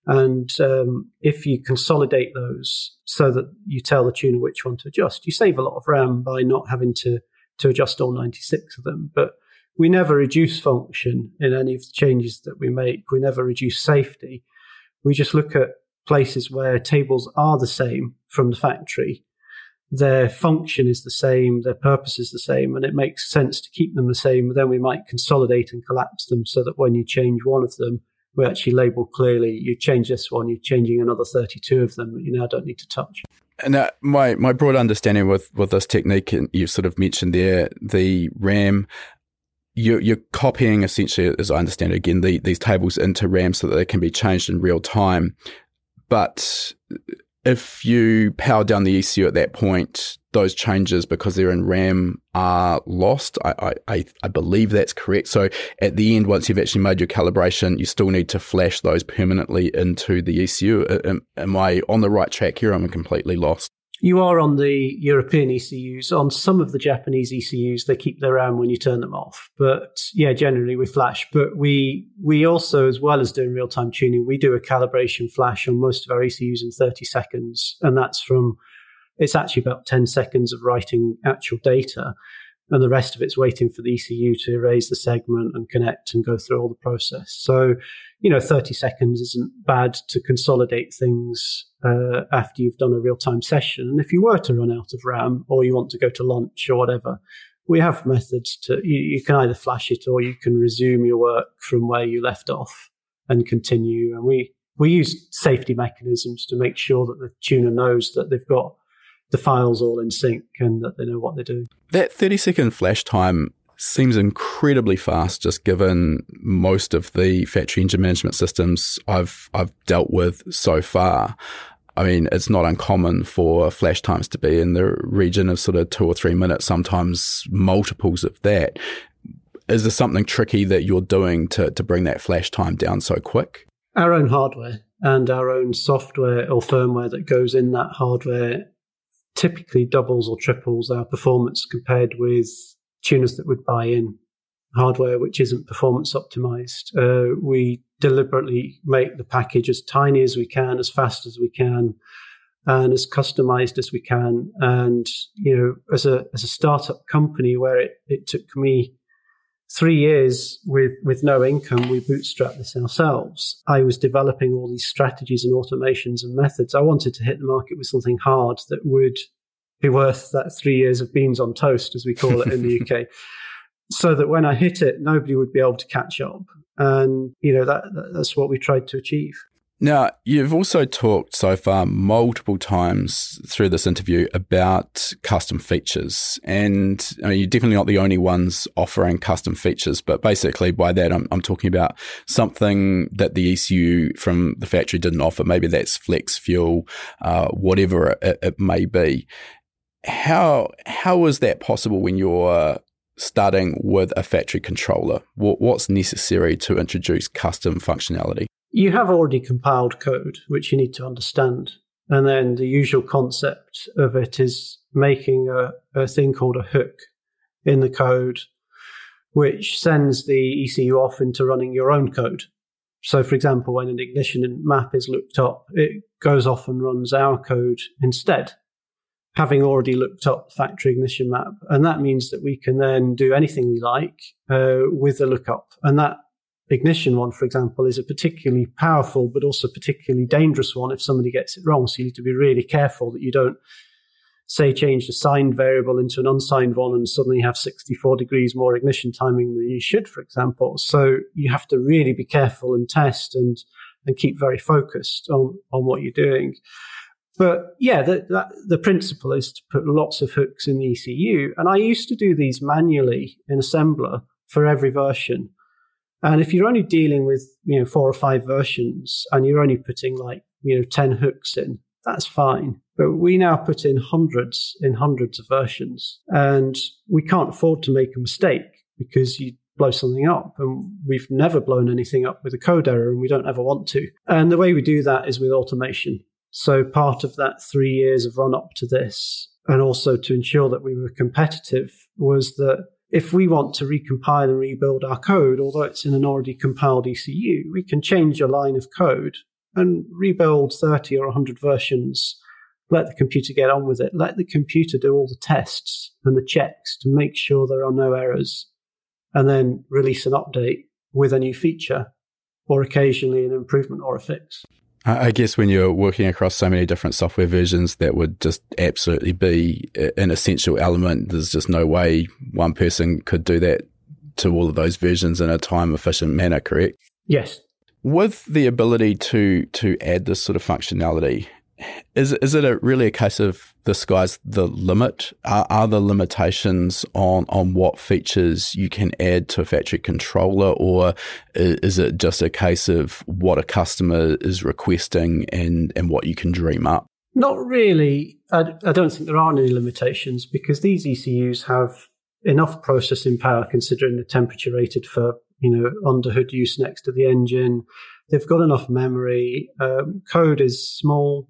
And um, if you consolidate those so that you tell the tuner which one to adjust, you save a lot of RAM by not having to, to adjust all 96 of them. But we never reduce function in any of the changes that we make. We never reduce safety. We just look at places where tables are the same from the factory their function is the same, their purpose is the same, and it makes sense to keep them the same. Then we might consolidate and collapse them so that when you change one of them, we actually label clearly you change this one, you're changing another 32 of them that you now don't need to touch. And uh, my, my broad understanding with, with this technique, and you've sort of mentioned there, the RAM, you're, you're copying essentially, as I understand it, again, the, these tables into RAM so that they can be changed in real time. But if you power down the ECU at that point, those changes because they're in RAM are lost. I, I, I believe that's correct. So at the end, once you've actually made your calibration, you still need to flash those permanently into the ECU. Am, am I on the right track here? I'm completely lost. You are on the European ECUs. On some of the Japanese ECUs, they keep their RAM when you turn them off. But yeah, generally we flash. But we we also, as well as doing real time tuning, we do a calibration flash on most of our ECUs in 30 seconds, and that's from it's actually about 10 seconds of writing actual data and the rest of it's waiting for the ECU to erase the segment and connect and go through all the process. So, you know, 30 seconds isn't bad to consolidate things uh, after you've done a real time session. And if you were to run out of RAM or you want to go to lunch or whatever, we have methods to, you, you can either flash it or you can resume your work from where you left off and continue. And we, we use safety mechanisms to make sure that the tuner knows that they've got the files all in sync and that they know what they're doing. That 30 second flash time seems incredibly fast just given most of the factory engine management systems I've I've dealt with so far. I mean, it's not uncommon for flash times to be in the region of sort of two or three minutes, sometimes multiples of that. Is there something tricky that you're doing to, to bring that flash time down so quick? Our own hardware and our own software or firmware that goes in that hardware typically doubles or triples our performance compared with tuners that would buy in hardware which isn't performance optimized. Uh, we deliberately make the package as tiny as we can, as fast as we can, and as customized as we can. And you know, as a as a startup company where it, it took me three years with with no income, we bootstrapped this ourselves. I was developing all these strategies and automations and methods. I wanted to hit the market with something hard that would be worth that three years of beans on toast, as we call it in the UK. So that when I hit it, nobody would be able to catch up. And, you know, that, that's what we tried to achieve. Now, you've also talked so far multiple times through this interview about custom features. And I mean, you're definitely not the only ones offering custom features, but basically by that, I'm, I'm talking about something that the ECU from the factory didn't offer. Maybe that's flex fuel, uh, whatever it, it may be. How, how is that possible when you're starting with a factory controller? What's necessary to introduce custom functionality? You have already compiled code, which you need to understand. And then the usual concept of it is making a, a thing called a hook in the code, which sends the ECU off into running your own code. So, for example, when an ignition map is looked up, it goes off and runs our code instead, having already looked up the factory ignition map. And that means that we can then do anything we like uh, with the lookup. And that ignition one, for example, is a particularly powerful but also particularly dangerous one if somebody gets it wrong. So you need to be really careful that you don't say change a signed variable into an unsigned one and suddenly have 64 degrees more ignition timing than you should, for example. So you have to really be careful and test and and keep very focused on on what you're doing. But yeah, the, that, the principle is to put lots of hooks in the ECU. And I used to do these manually in assembler for every version. And if you're only dealing with, you know, four or five versions and you're only putting like, you know, 10 hooks in, that's fine. But we now put in hundreds in hundreds of versions and we can't afford to make a mistake because you blow something up. And we've never blown anything up with a code error and we don't ever want to. And the way we do that is with automation. So part of that three years of run up to this and also to ensure that we were competitive was that if we want to recompile and rebuild our code, although it's in an already compiled ECU, we can change a line of code and rebuild 30 or 100 versions. Let the computer get on with it. Let the computer do all the tests and the checks to make sure there are no errors. And then release an update with a new feature or occasionally an improvement or a fix. I guess when you're working across so many different software versions, that would just absolutely be an essential element. There's just no way one person could do that to all of those versions in a time efficient manner, correct? Yes. With the ability to to add this sort of functionality, is is it a, really a case of the sky's the limit? Are, are the limitations on on what features you can add to a factory controller, or is it just a case of what a customer is requesting and and what you can dream up? Not really. I, I don't think there are any limitations because these ECUs have enough processing power considering the temperature rated for you know under hood use next to the engine. They've got enough memory. Um, code is small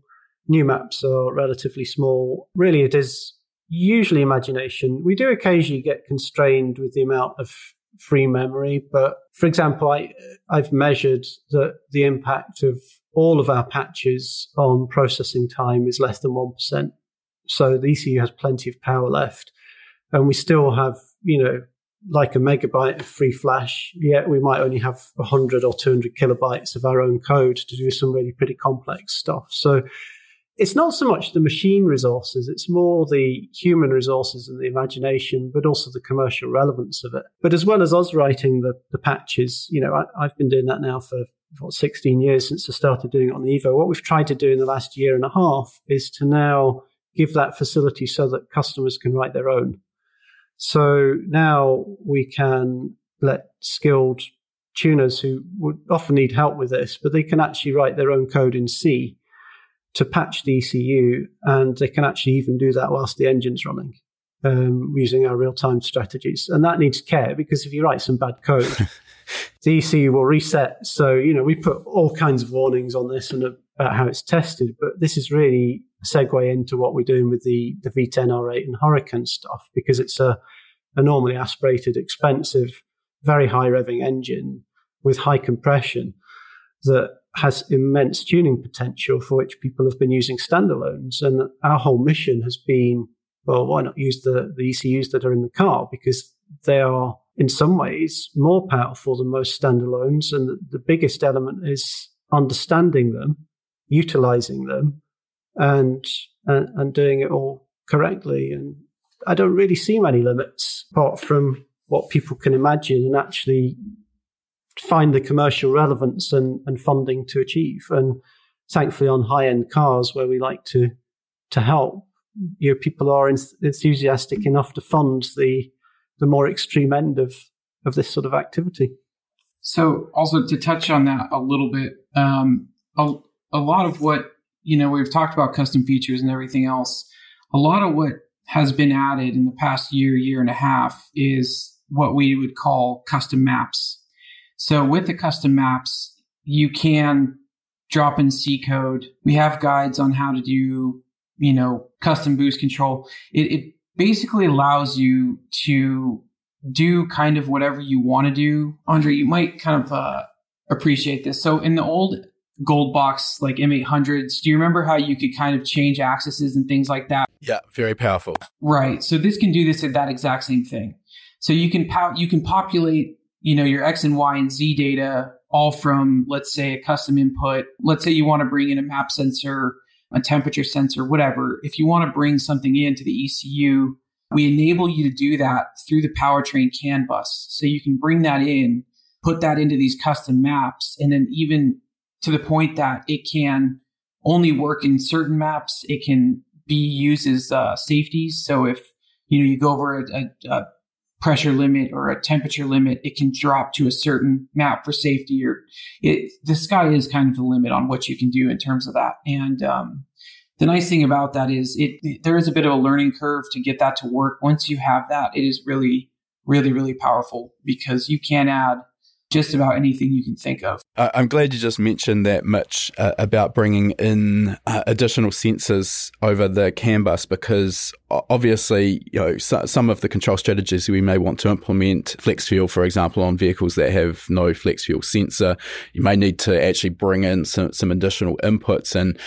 new maps are relatively small. Really, it is usually imagination. We do occasionally get constrained with the amount of free memory, but for example, I, I've measured that the impact of all of our patches on processing time is less than 1%. So the ECU has plenty of power left. And we still have, you know, like a megabyte of free flash, yet we might only have 100 or 200 kilobytes of our own code to do some really pretty complex stuff. So it's not so much the machine resources, it's more the human resources and the imagination, but also the commercial relevance of it. But as well as us writing the, the patches, you know, I, have been doing that now for what, 16 years since I started doing it on the Evo. What we've tried to do in the last year and a half is to now give that facility so that customers can write their own. So now we can let skilled tuners who would often need help with this, but they can actually write their own code in C to patch the ECU, and they can actually even do that whilst the engine's running um, using our real time strategies. And that needs care because if you write some bad code, the ECU will reset. So, you know, we put all kinds of warnings on this and about how it's tested, but this is really a segue into what we're doing with the, the V10 R8 and Huracan stuff because it's a, a normally aspirated, expensive, very high revving engine with high compression that has immense tuning potential for which people have been using standalones. And our whole mission has been, well, why not use the, the ECUs that are in the car? Because they are in some ways more powerful than most standalones. And the, the biggest element is understanding them, utilizing them, and, and, and doing it all correctly. And I don't really see many limits apart from what people can imagine and actually find the commercial relevance and, and funding to achieve. And thankfully, on high end cars where we like to to help, you know, people are enthusiastic enough to fund the the more extreme end of of this sort of activity. So, also to touch on that a little bit, um, a, a lot of what you know we've talked about custom features and everything else. A lot of what has been added in the past year, year and a half is what we would call custom maps. So with the custom maps, you can drop in C code. We have guides on how to do, you know, custom boost control. It, it basically allows you to do kind of whatever you want to do. Andre, you might kind of uh, appreciate this. So in the old gold box like M800s, do you remember how you could kind of change axes and things like that? Yeah, very powerful. Right. So this can do this at that exact same thing. So you can po- you can populate you know, your X and Y and Z data all from, let's say, a custom input. Let's say you want to bring in a map sensor, a temperature sensor, whatever. If you want to bring something into the ECU, we enable you to do that through the powertrain CAN bus. So you can bring that in, put that into these custom maps, and then even to the point that it can only work in certain maps, it can be used as uh, safeties. So if you know you go over a, a, a pressure limit or a temperature limit, it can drop to a certain map for safety. Or it, the sky is kind of the limit on what you can do in terms of that. And um, the nice thing about that is it, it there is a bit of a learning curve to get that to work. Once you have that, it is really, really, really powerful because you can add just about anything you can think of. I'm glad you just mentioned that, Mitch, uh, about bringing in uh, additional sensors over the CAN bus because obviously, you know, so, some of the control strategies we may want to implement, flex fuel, for example, on vehicles that have no flex fuel sensor, you may need to actually bring in some, some additional inputs. And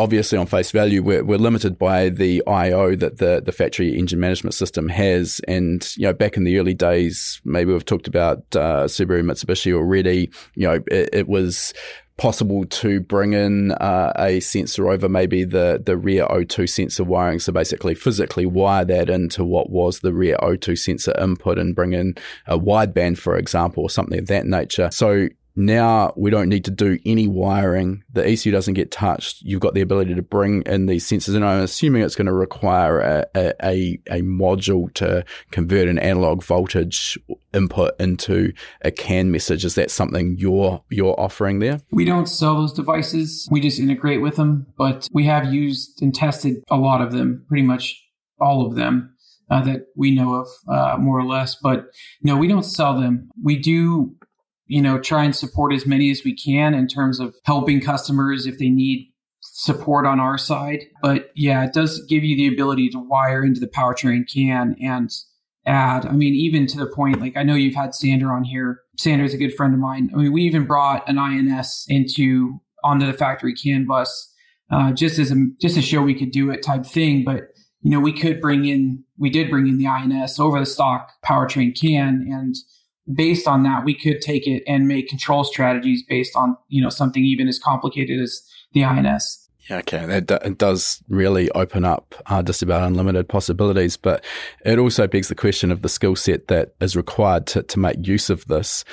obviously on face value, we're, we're limited by the IO that the, the factory engine management system has. And, you know, back in the early days, maybe we've talked about uh, Subaru Mitsubishi already, you know, it, it was possible to bring in uh, a sensor over maybe the, the rear O2 sensor wiring. So basically physically wire that into what was the rear O2 sensor input and bring in a wideband, for example, or something of that nature. So now we don't need to do any wiring. The ECU doesn't get touched. You've got the ability to bring in these sensors, and I'm assuming it's going to require a, a, a module to convert an analog voltage input into a CAN message. Is that something you're you're offering there? We don't sell those devices. We just integrate with them, but we have used and tested a lot of them, pretty much all of them. Uh, that we know of, uh, more or less. But no, we don't sell them. We do you know, try and support as many as we can in terms of helping customers if they need support on our side. But yeah, it does give you the ability to wire into the powertrain CAN and add. I mean, even to the point, like I know you've had Sander on here. Sander's a good friend of mine. I mean, we even brought an INS into onto the factory CAN bus uh, just as a just to show we could do it type thing. But you know, we could bring in, we did bring in the INS over the stock powertrain CAN and based on that, we could take it and make control strategies based on, you know, something even as complicated as the INS. Yeah, okay, it does really open up uh, just about unlimited possibilities, but it also begs the question of the skill set that is required to, to make use of this.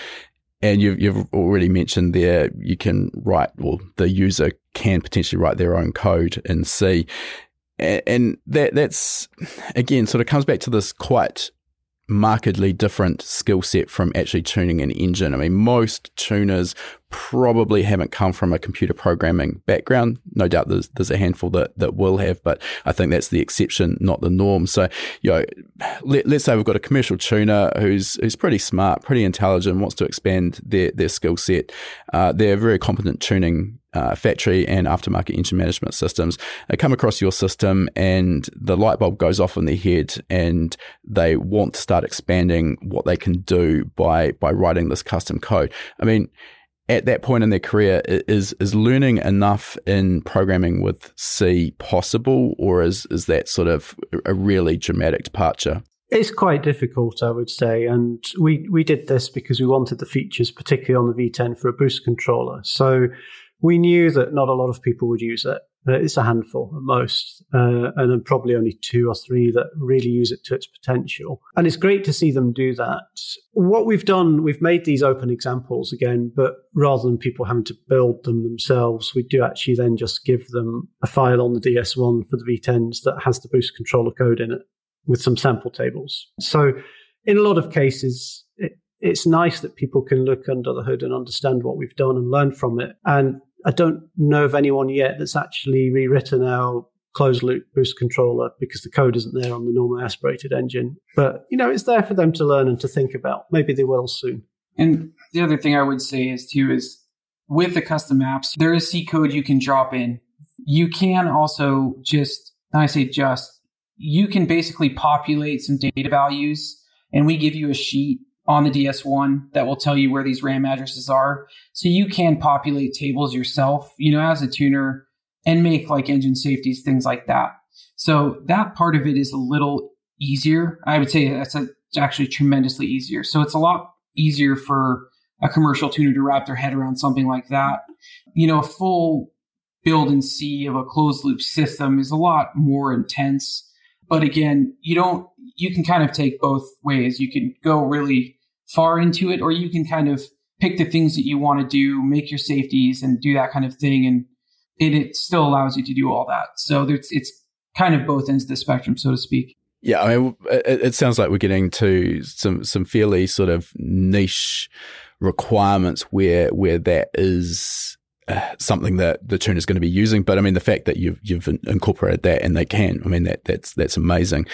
And you've, you've already mentioned there, you can write, well, the user can potentially write their own code in C. And that that's again sort of comes back to this quite markedly different skill set from actually tuning an engine. I mean, most tuners probably haven't come from a computer programming background. No doubt there's, there's a handful that, that will have, but I think that's the exception, not the norm. So, you know, let, us say we've got a commercial tuner who's, who's pretty smart, pretty intelligent, wants to expand their, their skill set. Uh, they're very competent tuning uh, factory and aftermarket engine management systems. They come across your system and the light bulb goes off in their head and they want to start expanding what they can do by, by writing this custom code. I mean, at that point in their career, is is learning enough in programming with C possible, or is is that sort of a really dramatic departure? It's quite difficult, I would say, and we we did this because we wanted the features, particularly on the V10, for a boost controller. So we knew that not a lot of people would use it. It's a handful at most, uh, and then probably only two or three that really use it to its potential. And it's great to see them do that. What we've done, we've made these open examples again, but rather than people having to build them themselves, we do actually then just give them a file on the DS1 for the V10s that has the boost controller code in it with some sample tables. So in a lot of cases, it, it's nice that people can look under the hood and understand what we've done and learn from it. And I don't know of anyone yet that's actually rewritten our closed loop boost controller because the code isn't there on the normal aspirated engine. But, you know, it's there for them to learn and to think about. Maybe they will soon. And the other thing I would say is too is with the custom apps, there is C code you can drop in. You can also just, I say just, you can basically populate some data values and we give you a sheet on the DS1 that will tell you where these RAM addresses are. So you can populate tables yourself, you know, as a tuner and make like engine safeties, things like that. So that part of it is a little easier. I would say that's a, actually tremendously easier. So it's a lot easier for a commercial tuner to wrap their head around something like that. You know, a full build and see of a closed loop system is a lot more intense. But again, you don't, you can kind of take both ways. You can go really far into it, or you can kind of pick the things that you want to do, make your safeties, and do that kind of thing. And it, it still allows you to do all that. So it's it's kind of both ends of the spectrum, so to speak. Yeah, I mean, it, it sounds like we're getting to some some fairly sort of niche requirements where where that is uh, something that the tuner is going to be using. But I mean, the fact that you've you've incorporated that and they can, I mean, that that's that's amazing.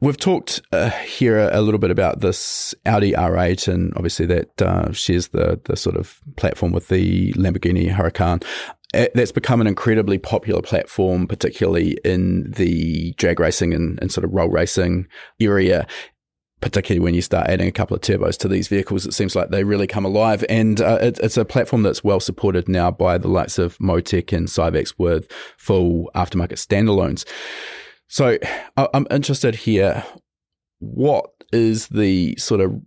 We've talked uh, here a, little bit about this Audi R8, and obviously that uh, shares the the sort of platform with the Lamborghini Huracan. Uh, that's become an incredibly popular platform, particularly in the drag racing and, and sort of roll racing area particularly when you start adding a couple of turbos to these vehicles, it seems like they really come alive. And uh, it, it's a platform that's well supported now by the likes of Motec and Syvecs with full aftermarket standalones. So I'm interested here. What is the sort of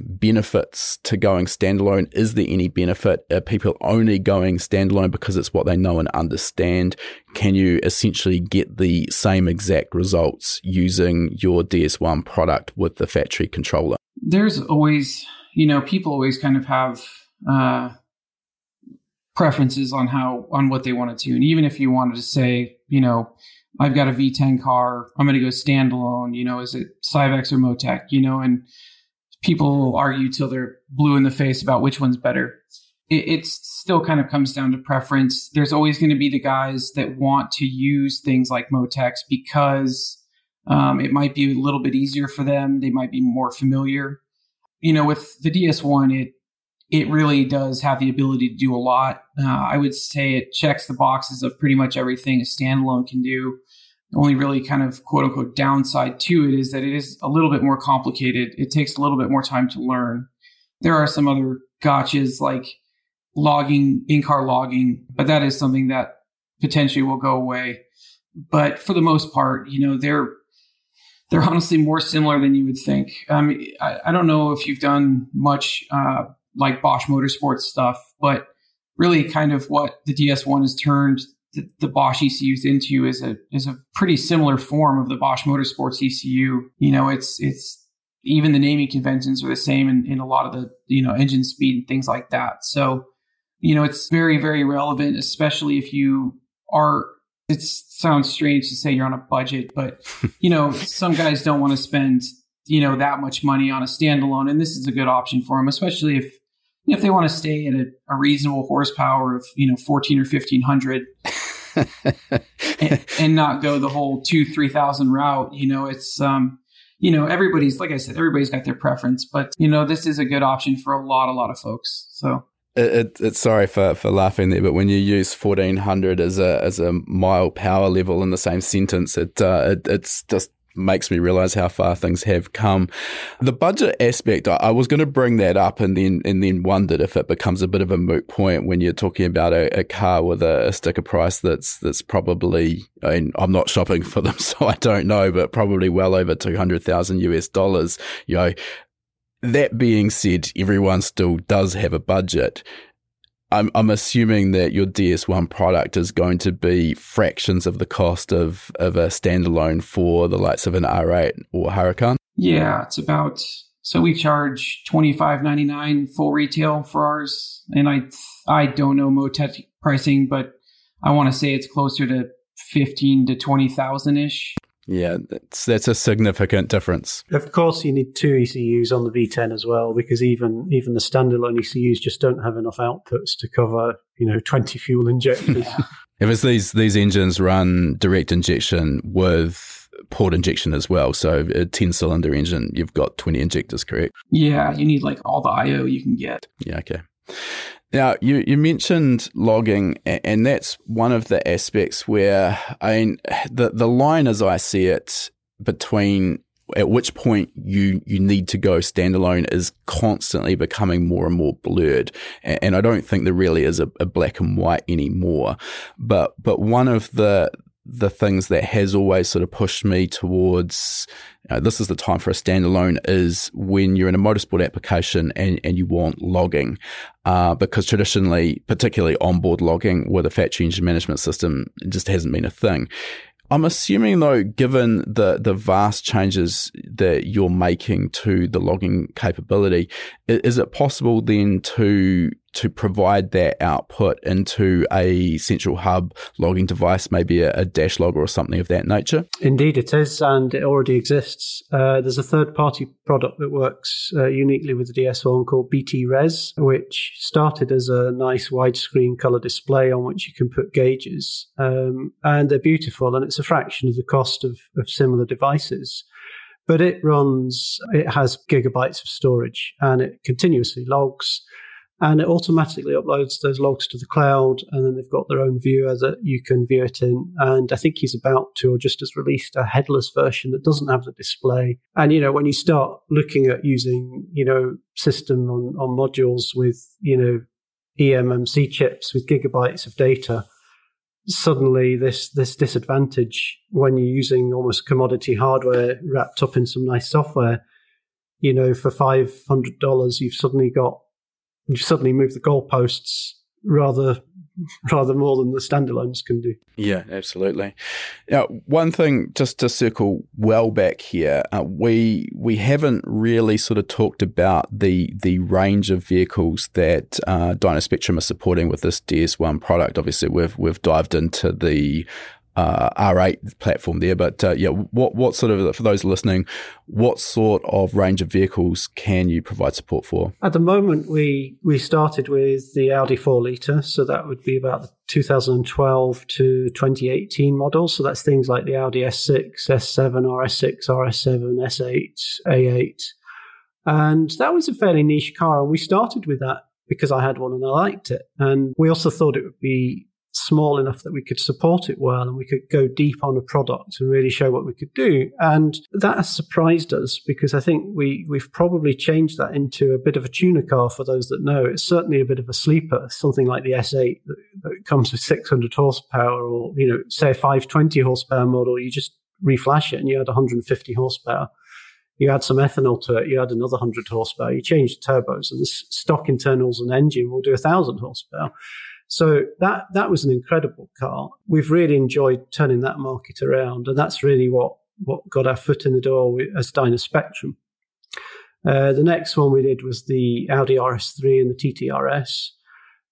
benefits to going standalone? Is there any benefit? Are people only going standalone because it's what they know and understand? Can you essentially get the same exact results using your DS1 product with the factory controller? There's always, you know, people always kind of have uh, preferences on how, on what they want to. And even if you wanted to say, you know, I've got a V10 car. I'm going to go standalone. You know, is it Syvecs or Motec? You know, and people argue till they're blue in the face about which one's better. It, still kind of comes down to preference. There's always going to be the guys that want to use things like Motecs because um, it might be a little bit easier for them. They might be more familiar. You know, with the DS1, it it really does have the ability to do a lot. Uh, I would say it checks the boxes of pretty much everything a standalone can do. The only really kind of quote unquote downside to it is that it is a little bit more complicated. It takes a little bit more time to learn. There are some other gotchas like logging, in car logging, but that is something that potentially will go away. But for the most part, you know, they're they're honestly more similar than you would think. Um, I, I don't know if you've done much uh, like Bosch Motorsports stuff, but really kind of what the DS1 has turned the, the, Bosch ECUs into is a is a pretty similar form of the Bosch Motorsports ECU. You know, it's it's even the naming conventions are the same in, in a lot of the you know engine speed and things like that. So, you know, it's very very relevant, especially if you are. It sounds strange to say you're on a budget, but you know, some guys don't want to spend you know that much money on a standalone, and this is a good option for them, especially if if they want to stay at a, a, reasonable horsepower of you know 14 or 1500 and, and, not go the whole two 3000 route you know it's um you know everybody's like i said everybody's got their preference but you know this is a good option for a lot a lot of folks so. It, it, it's sorry for, for laughing there, but when you use fourteen hundred as a as a mile power level in the same sentence, it, uh, it it's just makes me realize how far things have come. The budget aspect, I, I was going to bring that up and then and then wondered if it becomes a bit of a moot point when you're talking about a, a car with a, a, sticker price that's that's probably I mean, I'm not shopping for them, so I don't know, but probably well over two hundred thousand US dollars. You know, that being said, everyone still does have a budget. I'm, I'm assuming that your DS1 product is going to be fractions of the cost of, of a standalone for the likes of an R8 or Huracan. Yeah, it's about so we charge twenty five ninety nine full retail for ours, and I I don't know Motec pricing, but I want to say it's closer to fifteen to twenty thousand ish. Yeah, that's that's a significant difference. Of course, you need two ECUs on the V10 as well, because even even the standalone ECUs just don't have enough outputs to cover you know twenty fuel injectors. if it's these these engines run direct injection with port injection as well, so a ten cylinder engine, you've got twenty injectors, correct? Yeah, you need like all the IO you can get. Yeah, okay. Now, you, you mentioned logging, and that's one of the aspects where, I mean, the, the line as I see it between at which point you you need to go standalone is constantly becoming more and more blurred. And, I don't think there really is a, a black and white anymore. But but one of the the things that has always sort of pushed me towards you know, this is the time for a standalone is when you're in a motorsport application and, and you want logging. Uh, because traditionally, particularly onboard logging with a factory engine management system, just hasn't been a thing. I'm assuming though, given the the vast changes that you're making to the logging capability, is it possible then to to provide that output into a central hub logging device, maybe a, a dash logger or something of that nature? Indeed, it is, and it already exists. Uh, there's a third party product that works uh, uniquely with the DS1 called BT Res, which started as a nice widescreen color display on which you can put gauges. Um, and they're beautiful, and it's a fraction of the cost of, of similar devices but it runs, it has gigabytes of storage and it continuously logs and it automatically uploads those logs to the cloud and then they've got their own viewer that you can view it in. And i think he's about to or just has released a headless version that doesn't have the display. And you know when you start looking at using you know system on, on modules with you know eMMC chips with gigabytes of data suddenly this this disadvantage when you're using almost commodity hardware wrapped up in some nice software you know for $500 you've suddenly got you suddenly move the goalposts rather rather more than the standalones can do. Yeah, absolutely. Now, one thing just to circle well back here, uh, we we haven't really sort of talked about the the range of vehicles that uh, Dyno Spectrum are supporting with this DS1 product. Obviously, we've we've dived into the uh, R8 platform there. But uh, yeah, what what sort of for those listening, what sort of range of vehicles can you provide support for? At the moment, we we started with the Audi four liter, so that would be about the 2012 to 2018 models. So that's things like the Audi S6, S7, RS6, RS7, S8, A8, and that was a fairly niche car. And we started with that because I had one and I liked it, and we also thought it would be small enough that we could support it well and we could go deep on a product and really show what we could do. And that has surprised us because I think we, we've probably changed that into a bit of a tuner car for those that know. It's certainly a bit of a sleeper, something like the S8 that, that comes with 600 horsepower or, you know, say a 520 horsepower model, you just reflash it and you had 150 horsepower you add some ethanol to it, you add another 100 horsepower, you change the turbos, and the stock internals and engine will do 1,000 horsepower. So that that was an incredible car. We've really enjoyed turning that market around, and that's really what what got our foot in the door as Dyno Spectrum. Uh, the next one we did was the Audi RS3 and the TTRS.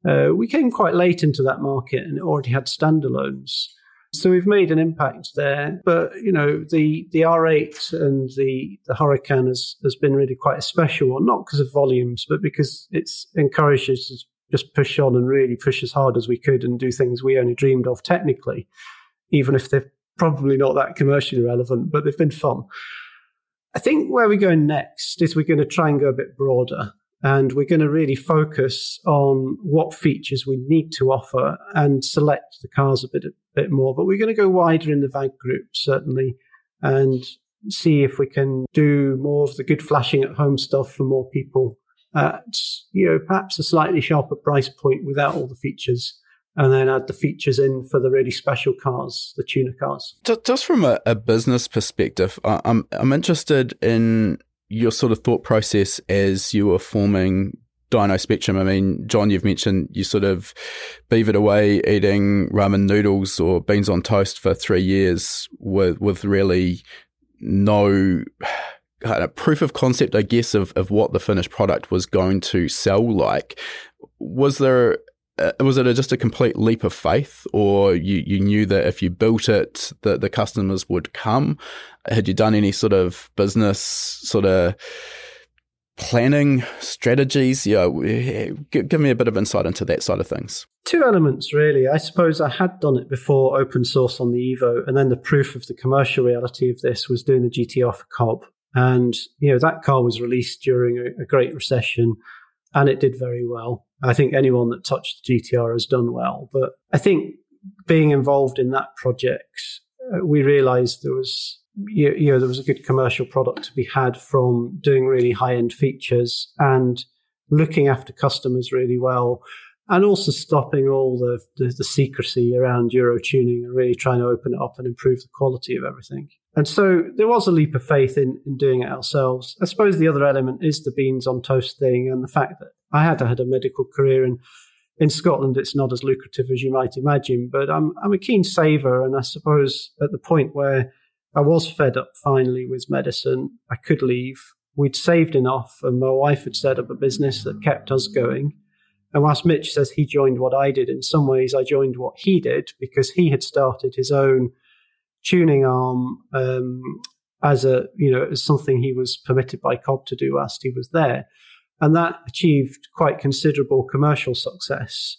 Uh, we came quite late into that market and it already had standalones. So we've made an impact there. But, you know, the, the R8 and the, the Huracan has, has been really quite a special one, not because of volumes, but because it's encouraged us just push on and really push as hard as we could and do things we only dreamed of technically, even if they're probably not that commercially relevant, but they've been fun. I think where we're going next is we're going to try and go a bit broader and we're going to really focus on what features we need to offer and select the cars a bit, a bit more. But we're going to go wider in the VAG group, certainly, and see if we can do more of the good flashing at home stuff for more people at, you know, perhaps a slightly sharper price point without all the features and then add the features in for the really special cars, the tuner cars. Just from a, a business perspective, I'm I'm interested in your sort of thought process as you were forming Dyno Spectrum. I mean, John, you've mentioned you sort of beavered away eating ramen noodles or beans on toast for three years with with really no kind of proof of concept, I guess, of, of what the finished product was going to sell like. Was there uh, was it a, just a complete leap of faith, or you, you knew that if you built it, that the customers would come? Had you done any sort of business sort of planning strategies? Yeah, give, give me a bit of insight into that side of things. Two elements, really. I suppose I had done it before open source on the Evo, and then the proof of the commercial reality of this was doing the GTR for Cobb. And, you know, that car was released during a, a great recession and it did very well. I think anyone that touched the GTR has done well. But I think being involved in that project, uh, we realized there was you, you know, there was a good commercial product to be had from doing really high end features and looking after customers really well, and also stopping all the, the, the secrecy around Euro tuning and really trying to open it up and improve the quality of everything. And so there was a leap of faith in, in doing it ourselves. I suppose the other element is the beans on toast thing and the fact that I had had a medical career and in Scotland, it's not as lucrative as you might imagine, but I'm, I'm a keen saver. And I suppose at the point where I was fed up finally with medicine. I could leave. We'd saved enough, and my wife had set up a business that kept us going. And whilst Mitch says he joined what I did, in some ways I joined what he did because he had started his own tuning arm um, as a you know as something he was permitted by Cobb to do whilst he was there, and that achieved quite considerable commercial success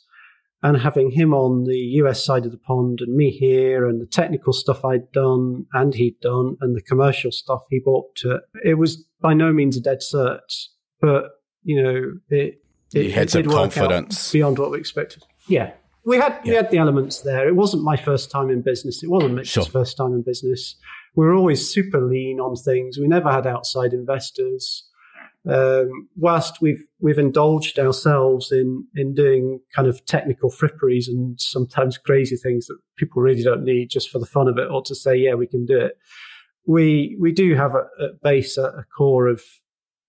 and having him on the US side of the pond and me here and the technical stuff I'd done and he'd done and the commercial stuff he bought to it, was by no means a dead cert, but you know, it, it, you had some confidence beyond what we expected. Yeah. We had yeah. we had the elements there. It wasn't my first time in business. It wasn't Mitch's sure. first time in business. We were always super lean on things. We never had outside investors um, whilst we've we've indulged ourselves in in doing kind of technical fripperies and sometimes crazy things that people really don't need just for the fun of it or to say yeah we can do it we we do have a, a base a, a core of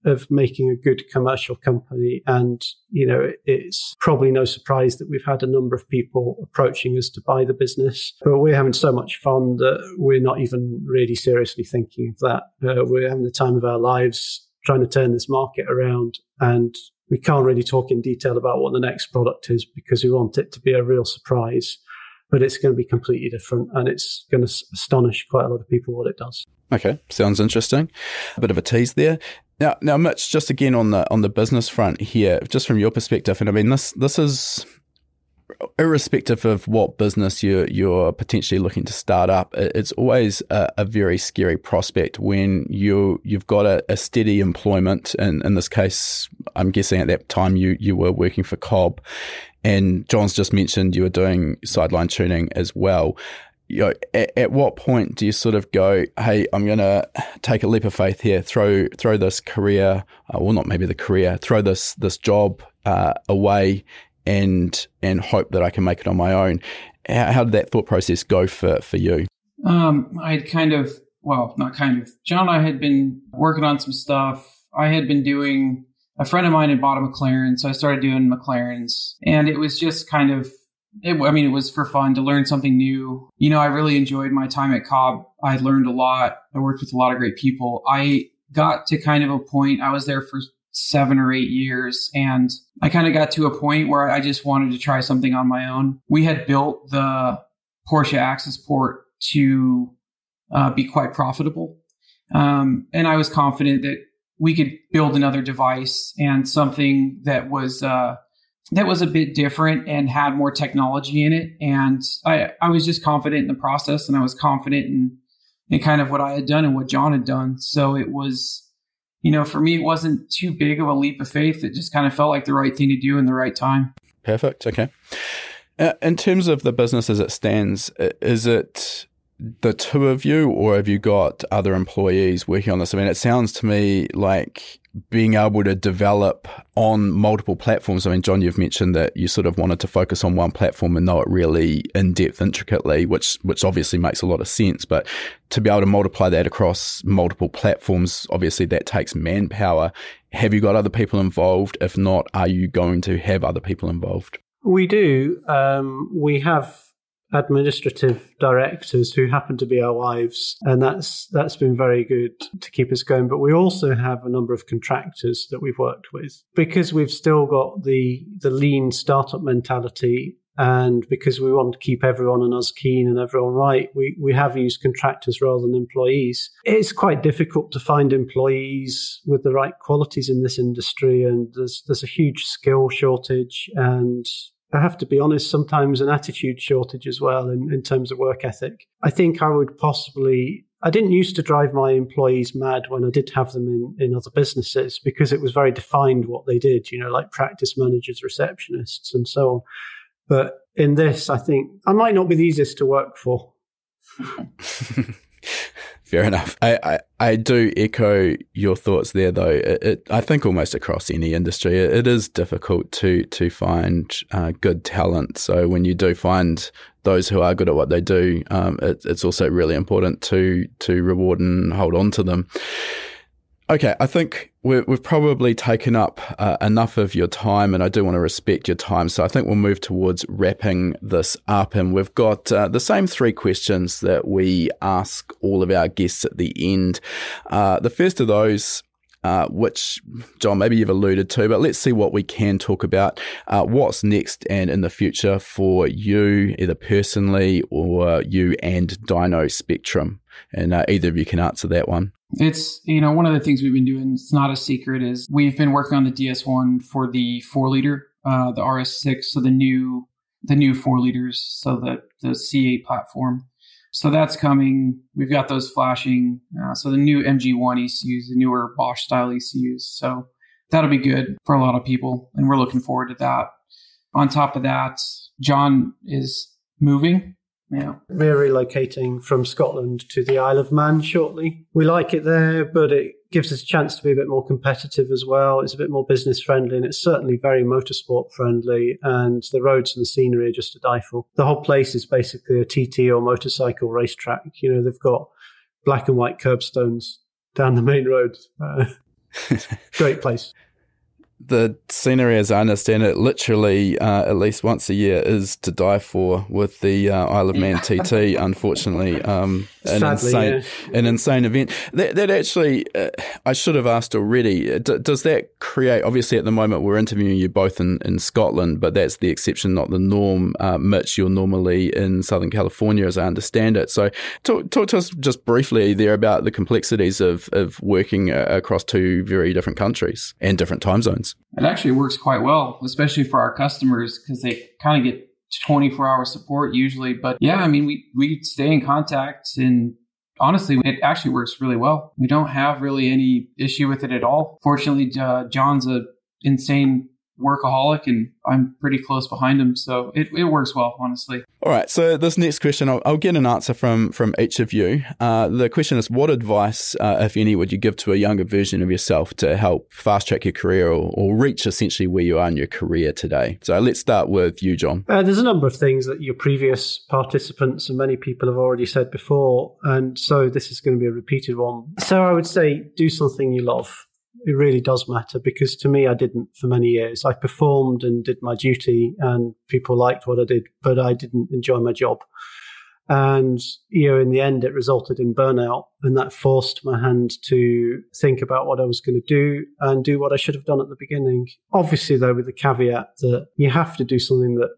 of making a good commercial company and you know it's probably no surprise that we've had a number of people approaching us to buy the business but we're having so much fun that we're not even really seriously thinking of that uh, we're having the time of our lives trying to turn this market around. And we can't really talk in detail about what the next product is because we want it to be a real surprise. But it's going to be completely different and it's going to astonish quite a lot of people what it does. Okay, sounds interesting. A bit of a tease there. Now, now, Mitch, just again on the on the business front here, just from your perspective, and I mean this this is irrespective of what business you're, you're potentially looking to start up, it's always a, a very scary prospect when you you've got a, a, steady employment. And in this case, I'm guessing at that time you you were working for Cobb, and John's just mentioned you were doing sideline tuning as well. You know, at, at what point do you sort of go, "Hey, I'm going to take a leap of faith here, throw throw this career, uh, well, not maybe the career, throw this this job uh, away and and hope that I can make it on my own. How, how did that thought process go for for you? Um, I had kind of well, not kind of. John and I had been working on some stuff. I had been doing. A friend of mine had bought a McLaren, so I started doing McLarens, and it was just kind of it, I mean, it was for fun to learn something new. You know, I really enjoyed my time at Cobb. I learned a lot. I worked with a lot of great people. I got to kind of a point, I was there for seven or eight years. And I kind of got to a point where I just wanted to try something on my own. We had built the Porsche Access Port to uh, be quite profitable. Um, and I was confident that we could build another device and something that was, uh, that was a bit different and had more technology in it. And I, I was just confident in the process and I was confident in, in kind of what I had done and what John had done. So it was, you know, for me, it wasn't too big of a leap of faith. It just kind of felt like the right thing to do in the right time. Perfect. Okay. Uh, in terms of the business as it stands, is it the two of you, or have you got other employees working on this? I mean, it sounds to me like being able to develop on multiple platforms. I mean, John, you've mentioned that you sort of wanted to focus on one platform and know it really in depth, intricately, which which obviously makes a lot of sense. But to be able to multiply that across multiple platforms, obviously that takes manpower. Have you got other people involved? If not, are you going to have other people involved? We do. Um, we have administrative directors who happen to be our wives, and that's that's been very good to keep us going. But we also have a number of contractors that we've worked with because we've still got the the lean startup mentality. And because we want to keep everyone and us keen and everyone right, we, we have used contractors rather than employees. It's quite difficult to find employees with the right qualities in this industry, and there's there's a huge skill shortage and I have to be honest, sometimes an attitude shortage as well in, in terms of work ethic. I think I would possibly I didn't used to drive my employees mad when I did have them in, in other businesses because it was very defined what they did, you know, like practice managers, receptionists, and so on. But in this, I think I might not be the easiest to work for. Fair enough. I, I, I, do echo your thoughts there, though. It, it, I think almost across any industry, it, it is difficult to to find uh, good talent. So when you do find those who are good at what they do, um, it's also really important to to reward and hold on to them. Okay, I think we have probably taken up uh, enough of your time, and I do want to respect your time. So I think we'll move towards wrapping this up. And we've got uh, the same three questions that we ask all of our guests at the end. Uh, the first of those uh, which, John, maybe you've alluded to, but let's see what we can talk about. Uh, what's next and in the future for you, either personally or you and Dyno Spectrum? And uh, either of you can answer that one. It's, you know, one of the things we've been doing, it's not a secret, is we've been working on the DS1 for the four liter, uh, the RS6, so the new the new four liters, so the the C8 platform. So that's coming. We've got those flashing. Uh, so the new MG1 ECUs, the newer Bosch style ECUs. So that'll be good for a lot of people, and we're looking forward to that. On top of that, John is moving. Yeah. We're relocating from Scotland to the Isle of Man shortly. We like it there, but it gives us a chance to be a bit more competitive as well. It's a bit more business friendly and it's certainly very motorsport friendly. And the roads and the scenery are just a die for. The whole place is basically a TT or motorcycle racetrack. You know, they've got black and white curbstones down the main road. Uh, great place the scenery, as I understand it, literally uh, at least once a year is to die for with the uh, Isle of Man TT. Unfortunately, um, an Sadly, insane, yeah. an insane event. That, that actually, uh, I should have asked already. D- does that create? Obviously, at the moment, we're interviewing you both in, in Scotland, but that's the exception, not the norm. Uh, Mitch, you're normally in Southern California, as I understand it. So, talk, talk to us just briefly there about the complexities of of working uh, across two very different countries and different time zones. It actually works quite well, especially for our customers because they kind of get 24 hour support usually. But yeah, I mean, we, we stay in contact and honestly, it actually works really well. We don't have really any issue with it at all. Fortunately, uh, John's a insane workaholic and I'm pretty close behind him. So it, it works well, honestly. All right. So this next question, I'll, I'll get an answer from, from each of you. Uh, the question is, what advice, uh, if any, would you give to a younger version of yourself to help fast track your career or, or reach essentially where you are in your career today? So let's start with you, John. Uh, there's a number of things that your previous participants and many people have already said before. And so this is going to be a repeated one. So I would say do something you love it really does matter because to me, I didn't for many years. I performed and did my duty, and people liked what I did, but I didn't enjoy my job. And, you know, in the end, it resulted in burnout, and that forced my hand to think about what I was going to do and do what I should have done at the beginning. Obviously, though, with the caveat that you have to do something that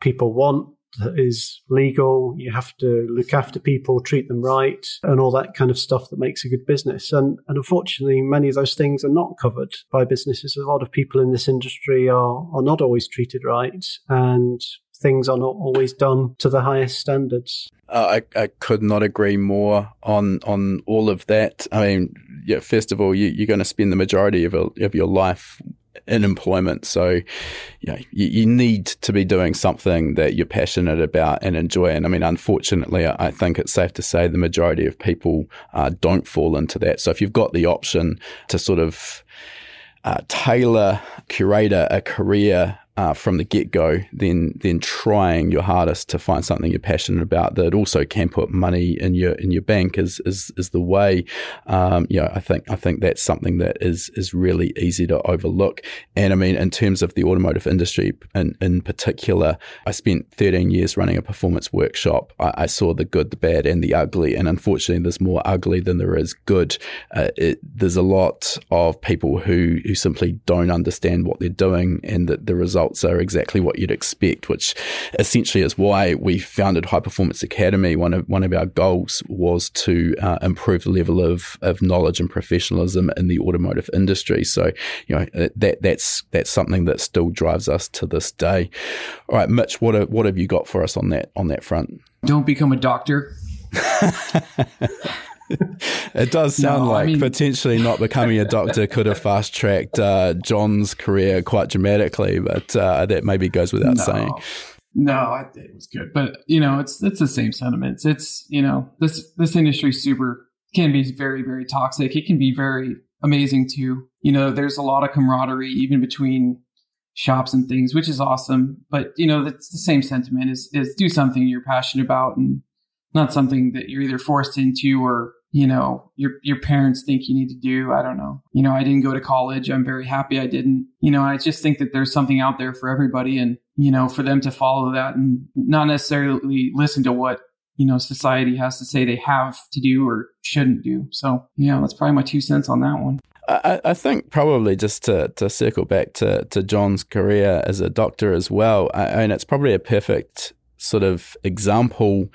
people want that is legal. You have to look after people, treat them right, and all that kind of stuff that makes a good business. And, and unfortunately, many of those things are not covered by businesses. A lot of people in this industry are, are not always treated right, and things are not always done to the highest standards. Uh, I, I could not agree more on on all of that. I mean, yeah, first of all, you, you're going to spend the majority of, of your life in employment. So, you know, you, you, need to be doing something that you're passionate about and enjoy. And I mean, unfortunately, I think it's safe to say the majority of people uh, don't fall into that. So if you've got the option to sort of uh, tailor, curate a, a career uh, from the get go, then then trying your hardest to find something you're passionate about that also can put money in your in your bank is is, is the way. Um, you know, I think I think that's something that is is really easy to overlook. And I mean, in terms of the automotive industry in, in particular, I spent 13 years running a performance workshop. I, I saw the good, the bad, and the ugly. And unfortunately, there's more ugly than there is good. Uh, it, there's a lot of people who who simply don't understand what they're doing, and that the result results are exactly what you'd expect, which essentially is why we founded High Performance Academy. One of one of our goals was to uh, improve the level of, of knowledge and professionalism in the automotive industry. So, you know, uh, that that's that's something that still drives us to this day. All right, Mitch, what are, what have you got for us on that on that front? Don't become a doctor. it does sound no, like I mean, potentially not becoming a doctor could have fast tracked uh, John's career quite dramatically, but uh, that maybe goes without no, saying. No, I, it was good, but you know, it's it's the same sentiments. It's you know, this this industry super can be very very toxic. It can be very amazing too. You know, there's a lot of camaraderie even between shops and things, which is awesome. But you know, it's the same sentiment: is is do something you're passionate about and not something that you're either forced into or you know your your parents think you need to do i don't know. You know i didn't go to college. I'm very happy i didn't. You know i just think that there's something out there for everybody and you know for them to follow that and not necessarily listen to what you know society has to say they have to do or shouldn't do. So yeah that's probably my two cents on that one. I, I think probably just to, to circle back to, to John's career as a doctor as well, I, I mean, it's probably a perfect sort of example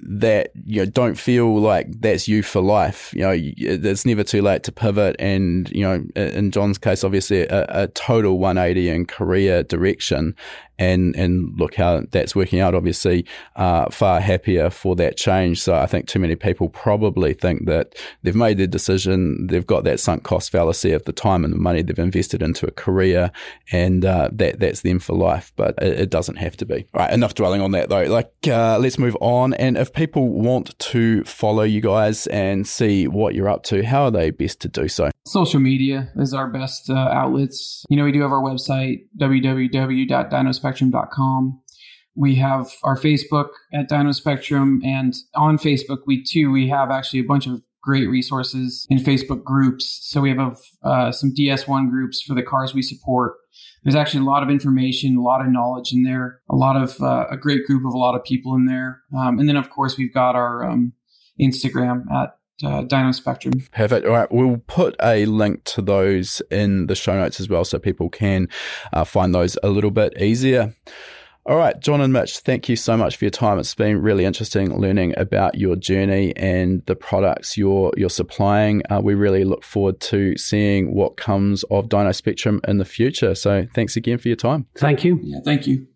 that you know don't feel like that's you for life. You know, it's never too late to pivot, and you know, in John's case, obviously a, a total 180 in career direction, and and look how that's working out. Obviously, uh, far happier for that change. So I think too many people probably think that they've made their decision, they've got that sunk cost fallacy of the time and the money they've invested into a career, and uh, that that's them for life. But it, it, doesn't have to be. All right, enough dwelling on that though. Like, uh, let's move on. And if people want to follow you guys and see what you're up to, how are they best to do so? Social media is our best uh, outlets. You know, we do have our website www.dinospec dynospectrum.com. We have our Facebook at Dynospectrum, and on Facebook, we too we have actually a bunch of great resources in Facebook groups. So we have uh, some DS1 groups for the cars we support. There's actually a lot of information, a lot of knowledge in there, a lot of uh, a great group of a lot of people in there. Um, and then of course we've got our um, Instagram at uh, Dyno Spectrum. Perfect. All right. We'll put a link to those in the show notes as well so people can uh, find those a little bit easier. All right, John and Mitch, thank you so much for your time. It's been really interesting learning about your journey and the products you're you're supplying. Uh, we really look forward to seeing what comes of Dyno Spectrum in the future. So, thanks again for your time. Thank you. Yeah, thank you.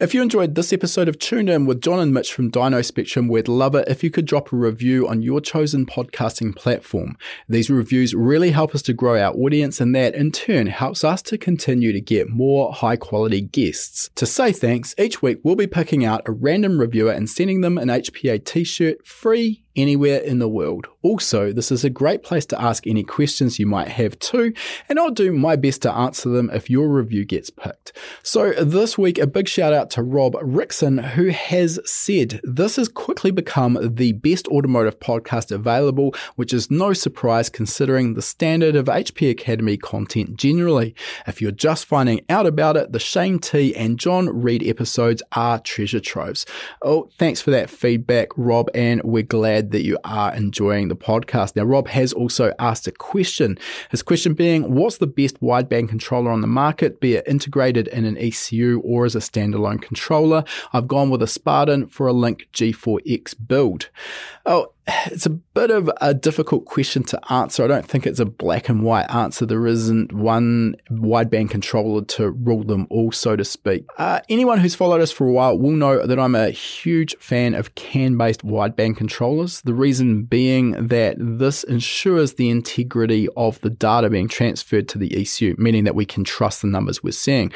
If you enjoyed this episode of Tuned In with John and Mitch from Dyno Spectrum, we'd love it if you could drop a review on your chosen podcasting platform. These reviews really help us to grow our audience, and that in turn helps us to continue to get more high quality guests. To say thanks, each week we'll be picking out a random reviewer and sending them an HPA t shirt free anywhere in the world. Also, this is a great place to ask any questions you might have too, and I'll do my best to answer them if your review gets picked. So, this week, a big shout out to Rob Rickson, who has said this has quickly become the best automotive podcast available, which is no surprise considering the standard of HP Academy content generally. If you're just finding out about it, the Shane T and John Reed episodes are treasure troves. Oh, thanks for that feedback, Rob, and we're glad glad that you are enjoying the podcast. Now, Rob has also asked a question. His question being, what's the best wideband controller on the market, be it integrated in an ECU or as a standalone controller? I've gone with a Spartan for a Link G4X build. Oh, it's a bit of a difficult question to answer. I don't think it's a black and white answer. There isn't one wideband controller to rule them all, so to speak. Uh, anyone who's followed us for a while will know that I'm a huge fan of CAN based wideband controllers. The reason being that this ensures the integrity of the data being transferred to the ECU, meaning that we can trust the numbers we're seeing.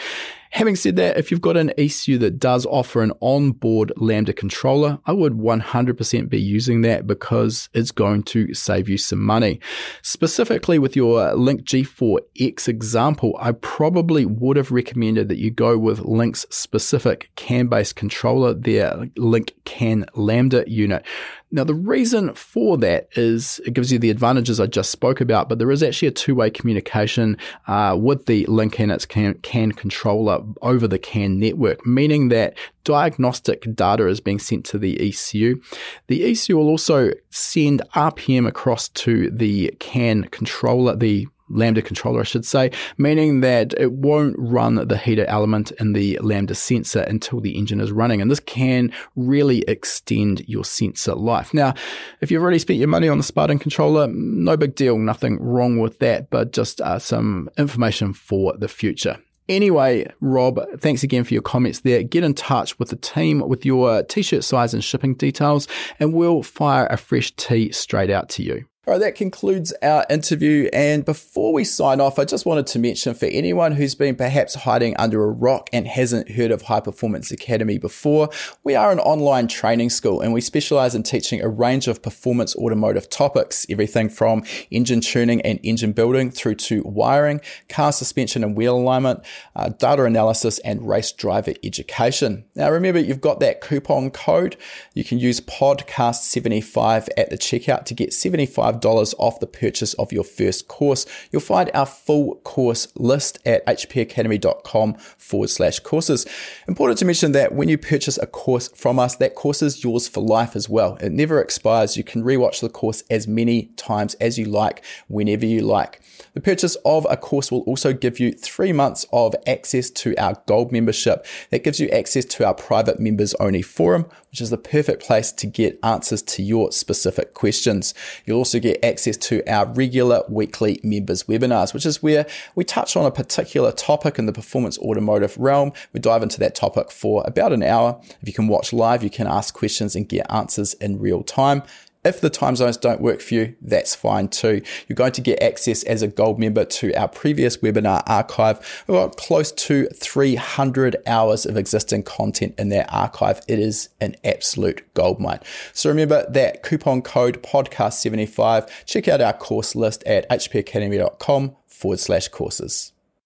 Having said that, if you've got an ECU that does offer an onboard Lambda controller, I would 100% be using that because it's going to save you some money. Specifically with your Link G4X example, I probably would have recommended that you go with Link's specific CAN based controller, their Link CAN Lambda unit. Now, the reason for that is it gives you the advantages I just spoke about, but there is actually a two way communication uh, with the link and its CAN, CAN controller over the CAN network, meaning that diagnostic data is being sent to the ECU. The ECU will also send RPM across to the CAN controller, the Lambda controller, I should say, meaning that it won't run the heater element in the Lambda sensor until the engine is running. And this can really extend your sensor life. Now, if you've already spent your money on the Spartan controller, no big deal, nothing wrong with that, but just uh, some information for the future. Anyway, Rob, thanks again for your comments there. Get in touch with the team with your t shirt size and shipping details, and we'll fire a fresh tee straight out to you. All right, that concludes our interview. And before we sign off, I just wanted to mention for anyone who's been perhaps hiding under a rock and hasn't heard of High Performance Academy before, we are an online training school and we specialize in teaching a range of performance automotive topics, everything from engine tuning and engine building through to wiring, car suspension and wheel alignment, uh, data analysis, and race driver education. Now, remember, you've got that coupon code. You can use podcast75 at the checkout to get 75 $25 off the purchase of your first course. You'll find our full course list at hpacademy.com forward slash courses. Important to mention that when you purchase a course from us, that course is yours for life as well. It never expires. You can rewatch the course as many times as you like, whenever you like. The purchase of a course will also give you three months of access to our gold membership. That gives you access to our private members only forum, which is the perfect place to get answers to your specific questions. You'll also get access to our regular weekly members webinars, which is where we touch on a particular topic in the performance automotive realm. We dive into that topic for about an hour. If you can watch live, you can ask questions and get answers in real time. If the time zones don't work for you, that's fine too. You're going to get access as a gold member to our previous webinar archive. We've got close to 300 hours of existing content in that archive. It is an absolute goldmine. So remember that coupon code podcast75. Check out our course list at hpacademy.com forward slash courses.